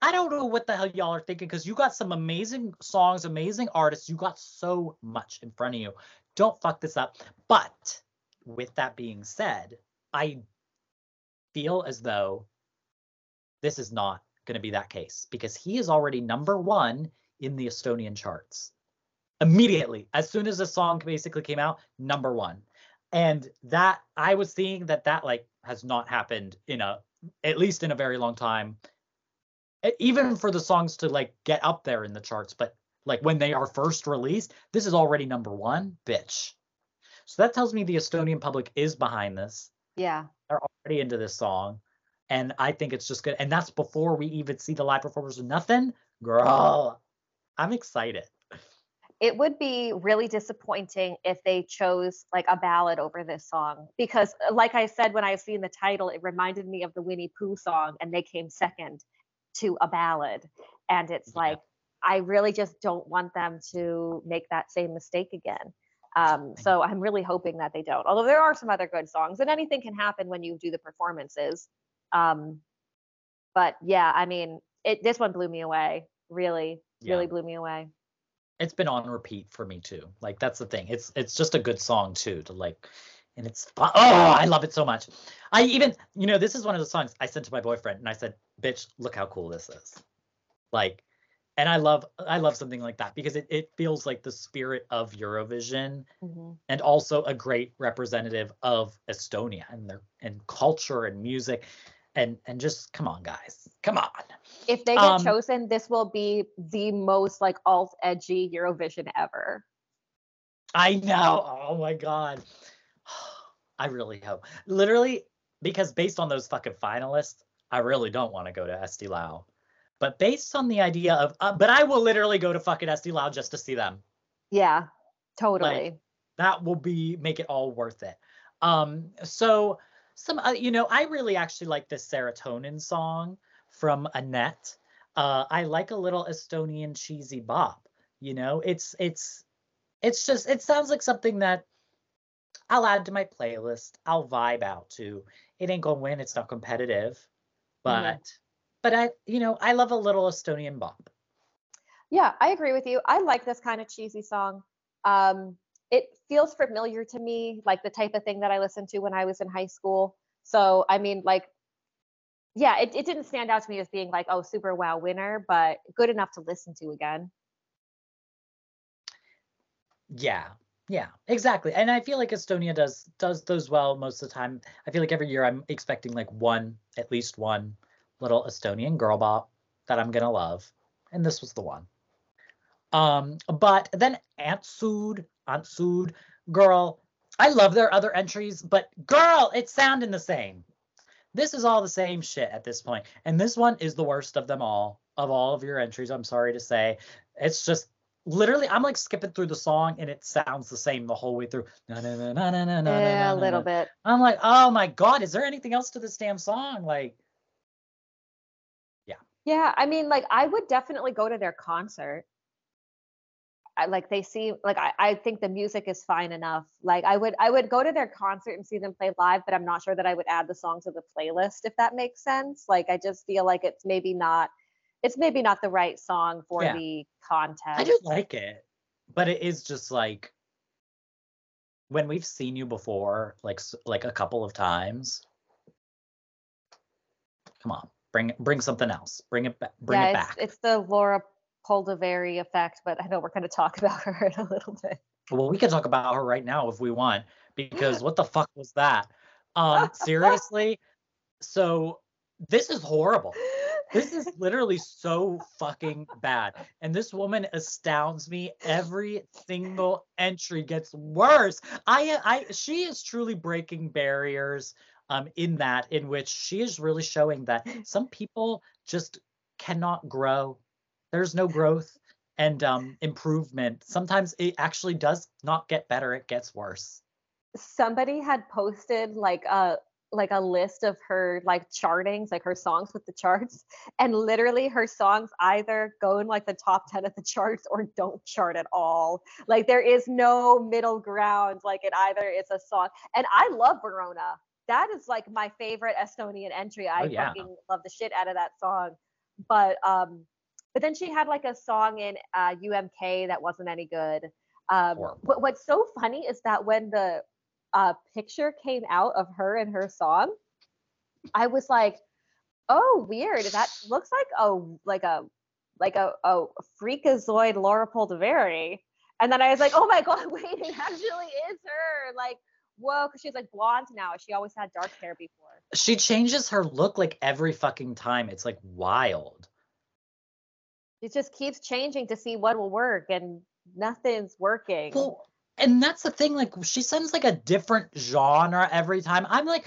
I don't know what the hell y'all are thinking because you got some amazing songs, amazing artists. You got so much in front of you. Don't fuck this up. But with that being said, I feel as though this is not going to be that case because he is already number one in the Estonian charts. Immediately, as soon as the song basically came out, number one. And that I was seeing that that like has not happened in a at least in a very long time. Even for the songs to like get up there in the charts, but like when they are first released, this is already number one, bitch. So that tells me the Estonian public is behind this yeah. they're already into this song and i think it's just good and that's before we even see the live performers or nothing girl i'm excited it would be really disappointing if they chose like a ballad over this song because uh, like i said when i seen the title it reminded me of the Winny Puhh song and they came second to a ballad and it's Yeah. like I really just don't want them to make that same mistake again. Um, so I'm really hoping that they don't. Although there are some other good songs, and anything can happen when you do the performances. Um, but yeah, I mean, it this one blew me away. Really, Yeah. really blew me away. It's been on repeat for me too. Like that's the thing. It's it's just a good song too to like and it's fun. Oh, I love it so much. I even you know, this is one of the songs I sent to my boyfriend and I said, "Bitch, look how cool this is." Like and I love I love something like that because it it feels like the spirit of Eurovision Mhm. and also a great representative of Estonia and their and culture and music and and just come on guys. Come on. If they get Um, chosen, this will be the most like alt edgy Eurovision ever. I know. Oh my god. I really hope. Literally, because based on those fucking finalists, I really don't want to go to Eesti Laul. But based on the idea of, uh, but I will literally go to fucking Eesti Laul just to see them. Yeah, totally. That will be make it all worth it. Um, so some, uh, you know, I really actually like this serotonin song from Annette. Uh, I like a little Estonian cheesy bop. You know, it's it's it's just it sounds like something that I'll add to my playlist. I'll vibe out to. It ain't gonna win. It's not competitive, but but I you know I love a little Estonian bop. Yeah, I agree with you. I like this kind of cheesy song. Um, feels familiar to me, like the type of thing that I listened to when I was in high school. So, I mean, like, yeah, it, it didn't stand out to me as being like, oh, super wow winner, but good enough to listen to again. Yeah, yeah, exactly. And I feel like Estonia does does those well most of the time. I feel like every year I'm expecting like one, at least one little Estonian girl bop that I'm gonna love, and this was the one. Um, but then Aunt Sood, Aunt Sood, girl, I love their other entries, but girl, it's sounding the same. This is all the same shit at this point, and this one is the worst of them all. Of all of your entries, I'm sorry to say, it's just literally I'm like skipping through the song and it sounds the same the whole way through. Na, na, na, na, na, na, na, yeah, na, a little bit. I'm like, oh my god, is there anything else to this damn song? Like, yeah. Yeah, I mean, like, I would definitely go to their concert. I, like they seem like I, I think the music is fine enough. Like I would I would go to their concert and see them play live, but I'm not sure that I would add the song to the playlist if that makes sense. Like I just feel like it's maybe not it's maybe not the right song for Yeah. the contest. I do like it, but it is just like when we've seen you before, like like a couple of times. Come on, bring bring something else. Bring it back. Bring yeah, it it's, back. it's the Laura Põldvere effect, but I know we're going to talk about her in a little bit. Well, we can talk about her right now if we want, because what the fuck was that? Um, seriously. So this is horrible. This is literally so fucking bad. And this woman astounds me. Every single entry gets worse. I I she is truly breaking barriers um in that in which she is really showing that some people just cannot grow. There's no growth and um improvement. Sometimes it actually does not get better, it gets worse. somebody had posted like a like a list of her like chartings like her songs with the charts and literally her songs either go in like the top 10 of the charts or don't chart at all like there is no middle ground like it either is a song and i love verona that is like my favorite estonian entry i Oh, yeah. fucking love the shit out of that song but um but then she had like a song in uh umk that wasn't any good um what, what's so funny is that when the uh, picture came out of her and her song, I was like, "Oh, weird. That looks like a like a like a a freakazoid Laura Põldvere." And then I was like, "Oh my god, wait, it actually is her!" Like, whoa, because she's like blonde now. She always had dark hair before. She changes her look like every fucking time. It's like wild. It just keeps changing to see what will work, and nothing's working. Well, and that's the thing. Like, she sends like a different genre every time. I'm like,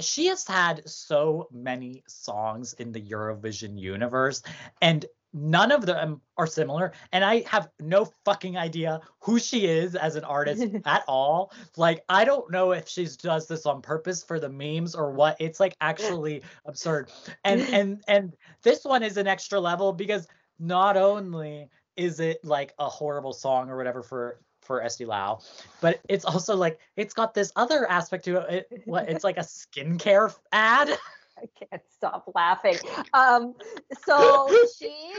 she has had so many songs in the Eurovision universe, and none of them are similar. And I have no fucking idea who she is as an artist at all. Like, I don't know if she does this on purpose for the memes or what. It's like actually absurd. And and and this one is an extra level because not only is it like a horrible song or whatever for for Eesti Laul, but it's also like it's got this other aspect to it. it what it's like a skincare ad. I can't stop laughing. Um, so she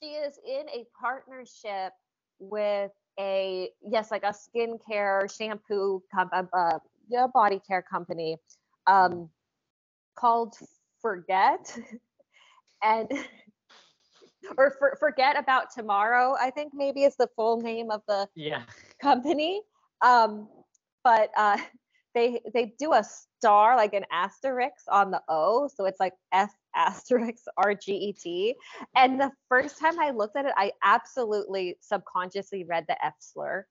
she is in a partnership with a yes, like a skincare shampoo com- uh, uh, yeah, body care company um, called Forget, and or for, Forget About Tomorrow. I think maybe is the full name of the yeah company. Um, but uh, they they do a star like an asterisk on the O, so it's like F asterisk R G E T. And the first time I looked at it, I absolutely subconsciously read the F slur.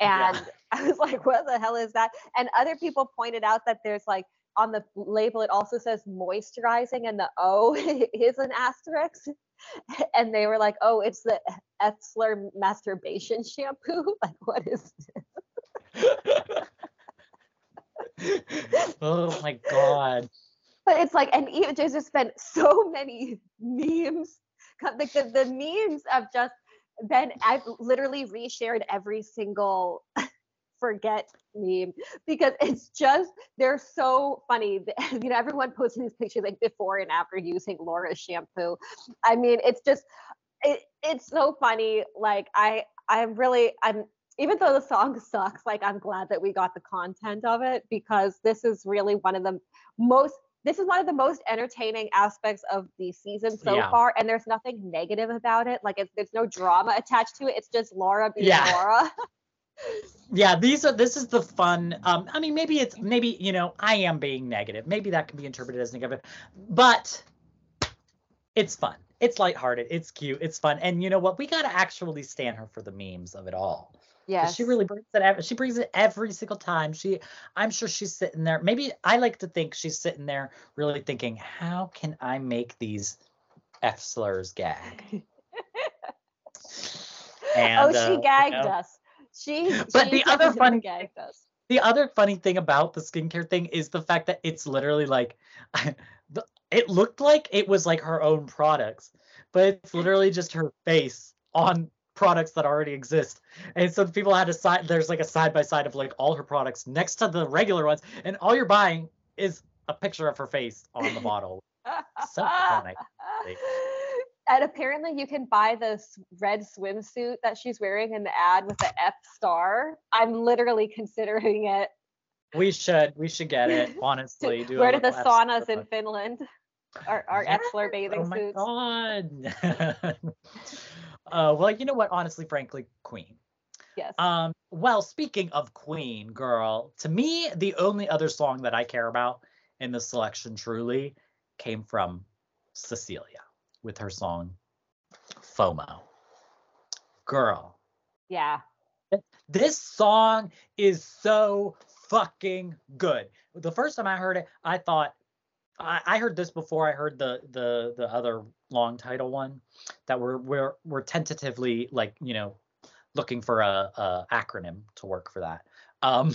And yeah. I was like, what the hell is that? And other people pointed out that there's like on the label, it also says moisturizing, and the O is an asterisk. And they were like, oh, it's the slur masturbation shampoo. Like, what is this? oh my god. But it's like, and even there's just been so many memes. Like the, the memes have just been, I've literally reshared every single forget meme because it's just they're so funny. You know, everyone posting these pictures like before and after using Laura's shampoo. I mean, it's just it, it's so funny. Like I I'm really I'm even though the song sucks, like I'm glad that we got the content of it because this is really one of the most this is one of the most entertaining aspects of the season so yeah. far and there's nothing negative about it like it's, there's no drama attached to it it's just laura being yeah. laura yeah these are this is the fun um i mean maybe it's maybe you know i am being negative maybe that can be interpreted as negative but it's fun it's lighthearted it's cute it's fun and you know what we got to actually stand her for the memes of it all yeah. She really brings it. Every, she brings it every single time. She, I'm sure she's sitting there. Maybe I like to think she's sitting there really thinking, how can I make these f slurs gag? and, oh, she uh, gagged you know, us. She. But she the other funny gagged us. The other funny thing about the skincare thing is the fact that it's literally like, it looked like it was like her own products, but it's literally just her face on products that already exist. And so people had a side there's like a side by side of like all her products next to the regular ones, and all you're buying is a picture of her face on the bottle. so funny. And apparently you can buy this red swimsuit that she's wearing in the ad with the F star. I'm literally considering it. We should. We should get it. Honestly, Where do wear to the saunas in Finland. Our, our. F bathing oh suits. Oh my god. Uh, well, you know what? Honestly, frankly, Queen. Yes. Um, well, speaking of Queen, girl, to me, the only other song that I care about in the selection truly came from Cecilia with her song FOMO. Girl. Yeah. This song is so fucking good. The first time I heard it, I thought I, I heard this before I heard the the the other long title one that we're we're we're tentatively like you know looking for a, a acronym to work for that. Um,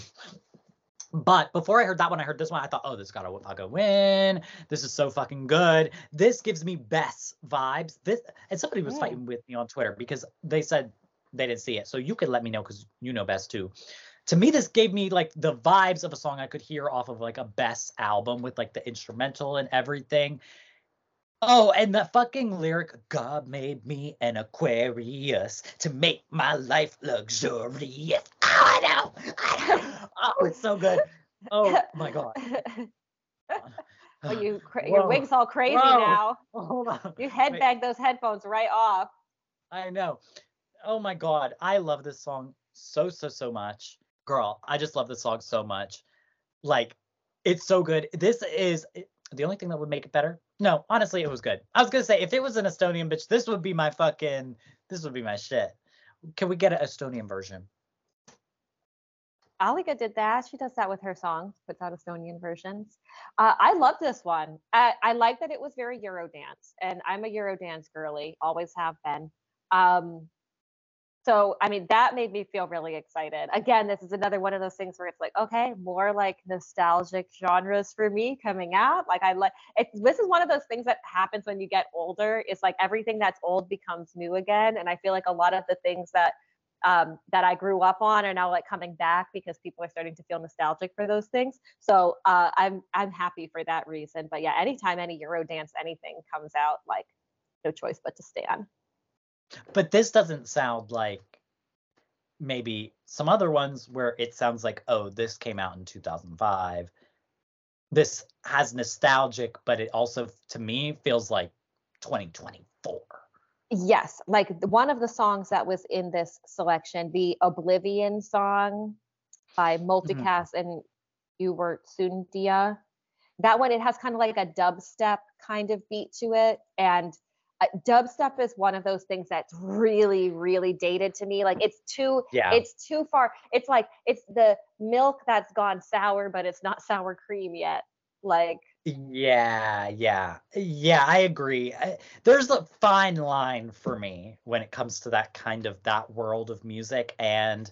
but before I heard that one, I heard this one. I thought, oh, this gotta fucking win. This is so fucking good. This gives me best vibes. This and somebody was fighting with me on Twitter because they said they didn't see it. So you could let me know because you know best too to me this gave me like the vibes of a song i could hear off of like a best album with like the instrumental and everything oh and the fucking lyric god made me an aquarius to make my life luxurious oh i know, I know. Oh it's so good oh my god well, you cra- your wig's all crazy Whoa. now. Hold on. You headbang those headphones right off. I know. Oh my god, I love this song so so so much girl, I just love this song so much. Like, it's so good. This is the only thing that would make it better. No, honestly, it was good. I was gonna say if it was an Estonian bitch, this would be my fucking, this would be my shit. Can we get an Estonian version? Alika did that. She does that with her songs, puts out Estonian versions. Uh, I love this one. I, I like that it was very Eurodance, and I'm a Eurodance girly, always have been. Um, so I mean that made me feel really excited. Again, this is another one of those things where it's like, okay, more like nostalgic genres for me coming out. Like I like it. This is one of those things that happens when you get older. It's like everything that's old becomes new again, and I feel like a lot of the things that um, that I grew up on are now like coming back because people are starting to feel nostalgic for those things. So uh, I'm I'm happy for that reason. But yeah, anytime any Eurodance anything comes out, like no choice but to stand. But this doesn't sound like maybe some other ones where it sounds like, oh, this came out in 2005. This has nostalgic, but it also, to me, feels like 2024. Yes, like one of the songs that was in this selection, the Oblivion song by mm-hmm. Multicast mm-hmm. and Ewert Sundja. That one, it has kind of like a dubstep kind of beat to it. And uh, dubstep is one of those things that's really really dated to me like it's too yeah. it's too far it's like it's the milk that's gone sour but it's not sour cream yet like yeah yeah yeah i agree I, there's a fine line for me when it comes to that kind of that world of music and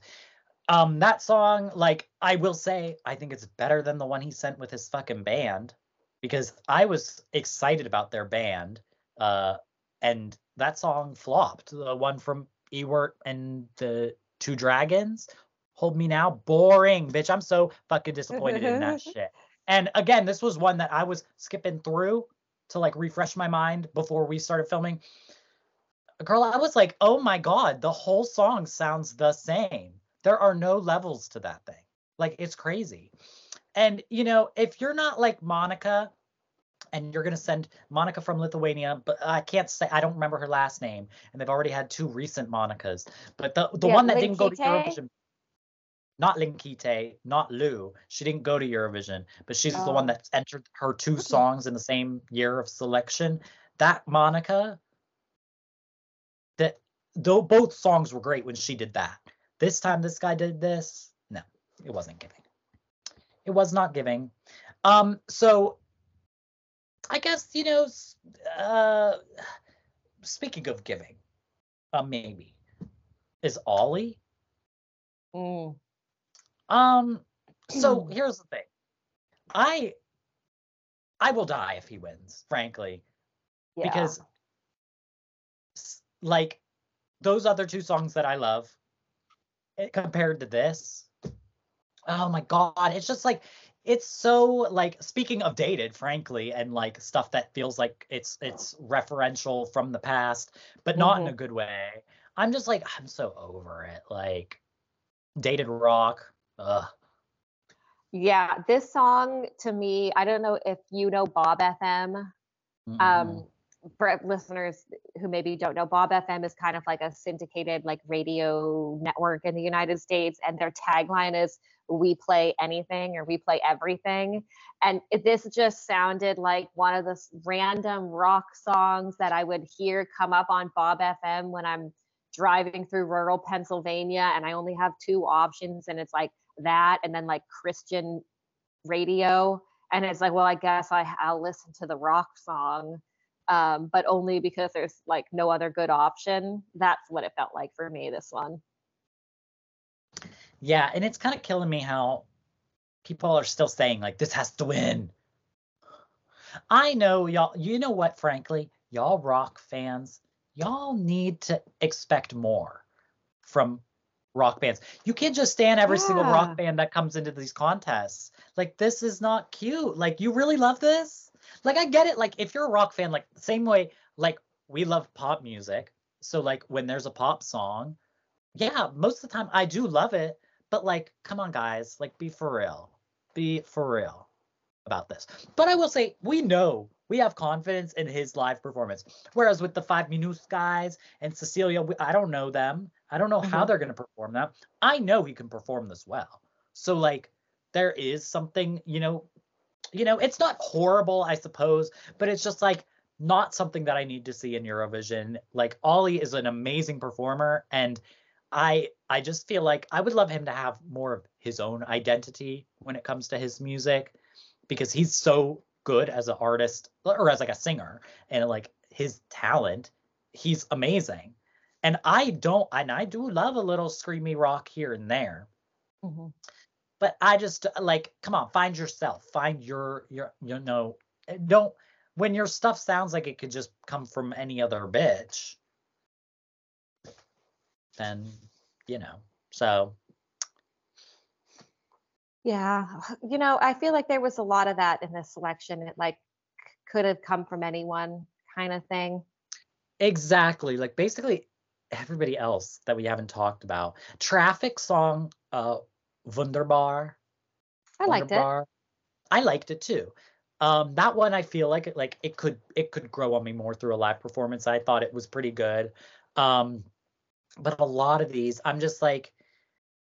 um that song like i will say i think it's better than the one he sent with his fucking band because i was excited about their band uh and that song flopped. The one from Ewert and the Two Dragons, Hold Me Now, boring, bitch. I'm so fucking disappointed in that shit. And again, this was one that I was skipping through to like refresh my mind before we started filming. Girl, I was like, oh my God, the whole song sounds the same. There are no levels to that thing. Like, it's crazy. And, you know, if you're not like Monica, and you're going to send Monica from Lithuania, but I can't say I don't remember her last name, and they've already had two recent Monicas. But the the yeah, one that didn't go to Eurovision, not Linkytė, not Liu, she didn't go to Eurovision, but she's oh. the one that entered her two songs in the same year of selection. That Monica, that though both songs were great when she did that. This time, this guy did this. No, it wasn't giving. It was not giving. Um, so I guess you know. Uh, speaking of giving, uh, maybe is Ollie. Mm. Um. So mm. here's the thing. I I will die if he wins, frankly, yeah. because like those other two songs that I love eh, compared to this. Oh my god, it's just like it's so like speaking of dated frankly and like stuff that feels like it's it's referential from the past but not mm-hmm. in a good way i'm just like i'm so over it like dated rock ugh. yeah this song to me i don't know if you know bob fm um, mm-hmm. um for listeners who maybe don't know, Bob FM is kind of like a syndicated like radio network in the United States, and their tagline is "We play anything" or "We play everything." And this just sounded like one of the random rock songs that I would hear come up on Bob FM when I'm driving through rural Pennsylvania, and I only have two options, and it's like that, and then like Christian radio, and it's like, well, I guess I, I'll listen to the rock song um, but only because there's like no other good option. That's what it felt like for me this one. Yeah, and it's kind of killing me how people are still saying like this has to win. I know y'all. You know what? Frankly, y'all rock fans, y'all need to expect more from rock bands. You can't just stand every yeah. single rock band that comes into these contests. Like this is not cute. Like you really love this? like I get it. Like if you're a rock fan, like same way, like we love pop music. So like when there's a pop song, yeah, most of the time I do love it. But like, come on, guys, like be for real, be for real about this. But I will say, we know we have confidence in his live performance. Whereas with the Five Minutes guys and Cecilia, we, I don't know them. I don't know mm-hmm. how they're going to perform that. I know he can perform this well. So like, there is something, you know, you know, it's not horrible, I suppose, but it's just like not something that I need to see in Eurovision. Like Ollie is an amazing performer and I I just feel like I would love him to have more of his own identity when it comes to his music because he's so good as an artist or as like a singer and like his talent, he's amazing. And I don't, and I do love a little screamy rock here and there. Mhm. But I just like, come on, find yourself, find your your you know, eh, don't when your stuff sounds like it could just come from any other bitch, then you know. So Yeah, you know, I feel like there was a lot of that in this selection. It like could have come from anyone kind of thing. exactly, like basically everybody else that we haven't talked about. Traffic song, uh, Wunderbar. I liked it. I liked it too. Um, that one I feel like it like it could it could grow on me more through a live performance. I thought it was pretty good. Um, but a lot of these, I'm just like,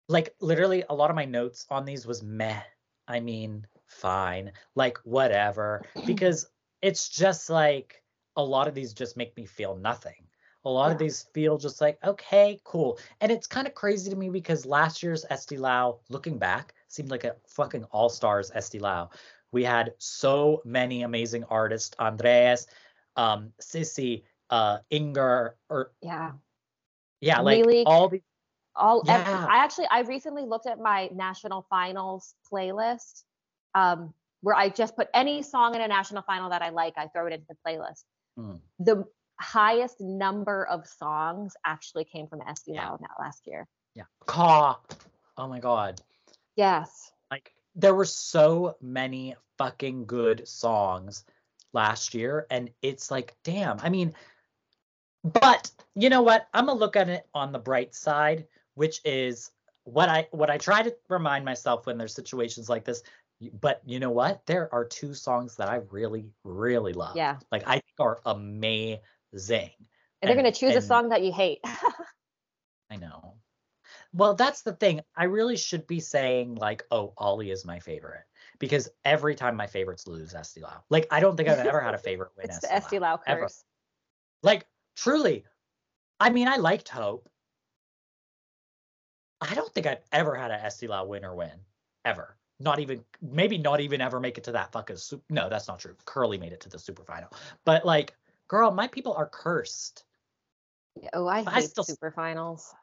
like literally a lot of my notes on these was meh. I mean, fine, like whatever, because it's just like a lot of these just make me feel nothing. A lot of these feel just like, okay, cool. And it's kind of crazy to me because last year's Eesti Laul, looking back, seemed like a fucking all stars Eesti Laul. We had so many amazing artists Andreas, um, Sissy, uh, Inger, or Yeah. yeah, like Really all the all Yeah. I actually I recently looked at my national finals playlist um where I just put any song in a national final that I like, I throw it into the playlist. Mm. The highest number of songs actually came from SD Yeah. Lau now last year. yeah, Ka. Oh my god. Yes. like there were so many fucking good songs last year and it's like damn i mean but you know what i'm gonna look at it on the bright side which is what i what i try to remind myself when there's situations like this but you know what there are two songs that i really really love Yeah. like i think are amazing And they're gonna choose a song that you hate. I know. Well, that's the thing. I really should be saying like, "Oh, Ollie is my favorite," because every time my favorites lose, Eesti Laul. Like, I don't think I've ever had a favorite win. it's the Esty SD Lau ever. curse. Like, truly, I mean, I liked Hope. I don't think I've ever had a Eesti Laul winner win ever. Not even, maybe not even ever make it to that fucking super. No, that's not true. Curly made it to the super final, but like, girl, my people are cursed. Oh, I I hate still super finals.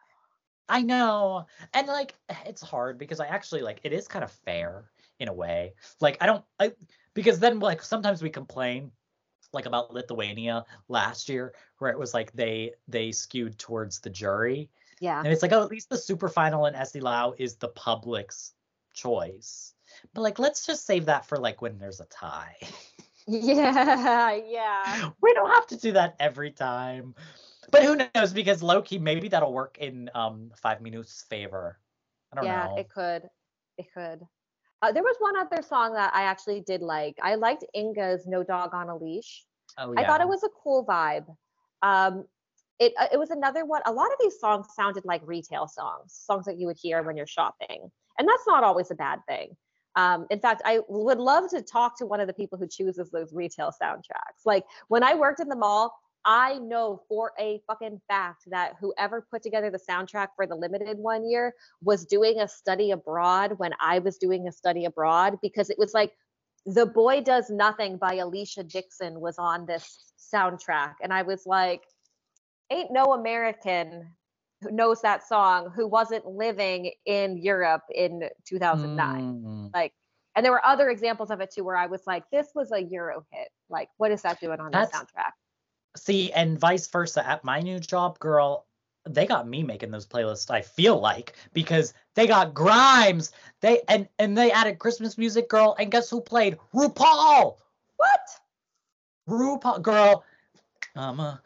I know. And like it's hard because I actually like it is kind of fair in a way. Like I don't I because then like sometimes we complain like about Lithuania last year where it was like they they skewed towards the jury. Yeah. And it's like oh at least the super final in Eesti Laul is the public's choice. But like let's just save that for like when there's a tie. Yeah, yeah. we don't have to do that every time. But who knows? Because Loki, maybe that'll work in um five minutes favor. I don't yeah, know. it could. It could. Uh, there was one other song that I actually did like. I liked Inga's "No Dog on a Leash." oh yeah. I thought it was a cool vibe. Um, it uh, it was another one. A lot of these songs sounded like retail songs, songs that you would hear when you're shopping, and that's not always a bad thing. Um, in fact, I would love to talk to one of the people who chooses those retail soundtracks. Like when I worked in the mall, I know for a fucking fact that whoever put together the soundtrack for the limited one year was doing a study abroad when I was doing a study abroad because it was like the Boy Does Nothing by Alesha Dixon was on this soundtrack. And I was like, ain't no American who knows that song who wasn't living in Europe in 2009. Mm. Like, and there were other examples of it too where I was like, this was a Euro hit. Like, what is that doing on the soundtrack? See, and vice versa. At my new job, girl, they got me making those playlists. I feel like because they got Grimes. They and and they added Christmas music, girl. And guess who played RuPaul? What? RuPaul, girl. I'ma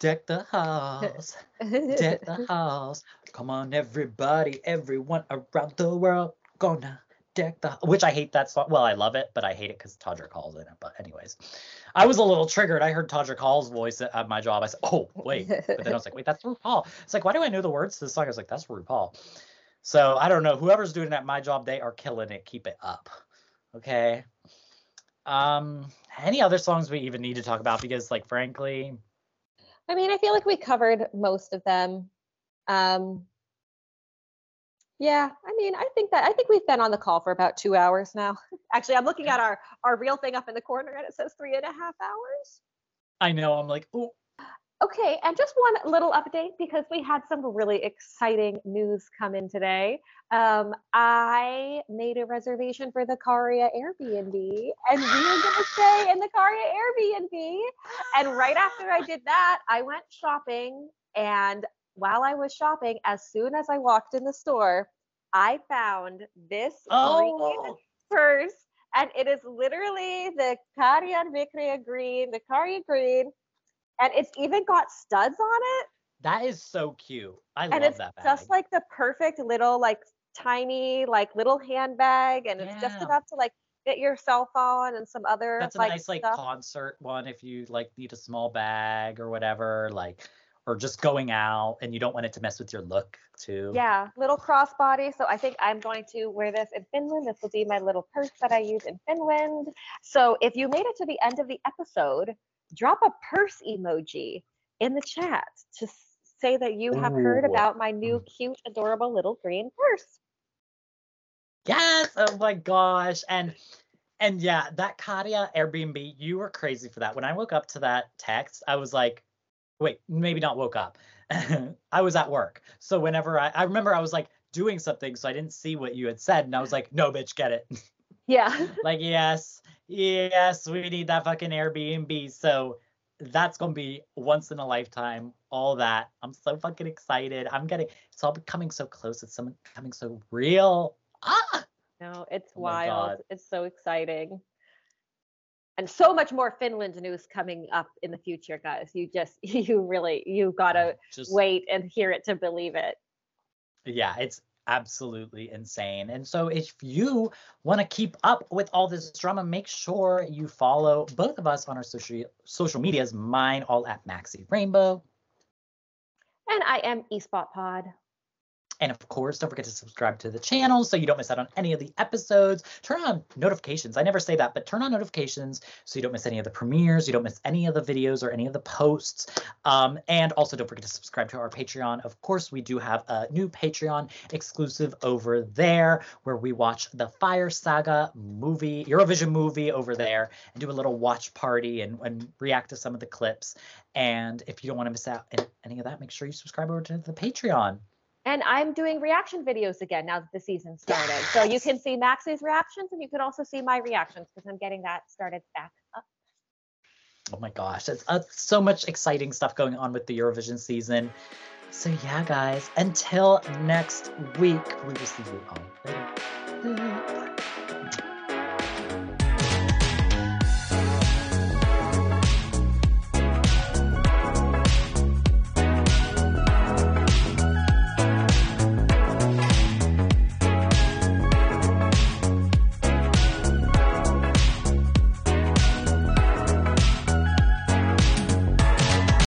deck the house, deck the house. Come on, everybody, everyone around the world, gonna deck the. Which I hate that song. Well, I love it, but I hate it because Todrick Hall's in it. But anyways, I was a little triggered. I heard Todrick Hall's voice at, at my job. I said, "Oh, wait," but then I was like, "Wait, that's RuPaul." It's like, why do I know the words to this song? I was like, "That's RuPaul." So I don't know. Whoever's doing it at my job, they are killing it. Keep it up. Okay. Um, any other songs we even need to talk about? Because, like, frankly, I mean, I feel like we covered most of them. Um, yeah, I mean, I think that I think we've been on the call for about two hours now. Actually, I'm looking at our our real thing up in the corner, and it says three and a half hours. I know I'm like, oh, Okay, and just one little update because we had some really exciting news come in today. Um, I made a reservation for the Käärijä Airbnb, and we are going to stay in the Käärijä Airbnb. And right after I did that, I went shopping. And while I was shopping, as soon as I walked in the store, I found this green Oh, purse, and it is literally the Käärijä Vicrea green, the Käärijä green, and it's even got studs on it. that is so cute. I and love it's that bag. It's just like the perfect little like tiny like little handbag and it's just enough to like fit your cell phone and some other That's a like nice like stuff. concert one if you like need a small bag or whatever, like or just going out and you don't want it to mess with your look too. yeah little crossbody so i think i'm going to wear this in finland this will be my little purse that i use in finland so if you made it to the end of the episode drop a purse emoji in the chat to say that you have heard about my new cute adorable little green purse Yes. Oh my gosh. And and yeah, that Käärijä Airbnb, you were crazy for that. When I woke up to that text, I was like, wait, maybe not woke up. I was at work. So whenever I I remember I was like doing something, so I didn't see what you had said. And I was like, no, bitch, get it. yeah like, yes, yes, we need that fucking Airbnb. So that's gonna be once in a lifetime. All that. I'm so fucking excited. I'm getting it's all becoming so close. It's some becoming so real. Ah! No, it's Oh wild. It's so exciting. And so much more Finland news coming up in the future, guys. You just, you really, you gotta just wait and hear it to believe it. yeah it's absolutely insane and so if you want to keep up with all this drama make sure you follow both of us on our social social medias mine all at Maxxy Rainbow And I am eSpot Pod. And of course don't forget to subscribe to the channel so you don't miss out on any of the episodes. Turn on notifications. I never say that but turn on notifications so you don't miss any of the premieres you don't miss any of the videos or any of the posts. Um, and also don't forget to subscribe to our patreon. Of course we do have a new patreon exclusive over there where we watch the fire saga movie eurovision movie over there and do a little watch party and, and react to some of the clips. And if you don't want to miss out any of that make sure you subscribe over to the patreon And I'm doing reaction videos again now that the season started. So you can see Max's reactions and you can also see my reactions because I'm getting that started back up. Oh my gosh, it's uh, so much exciting stuff going on with the Eurovision season. So yeah, guys, until next week, we will see you all later.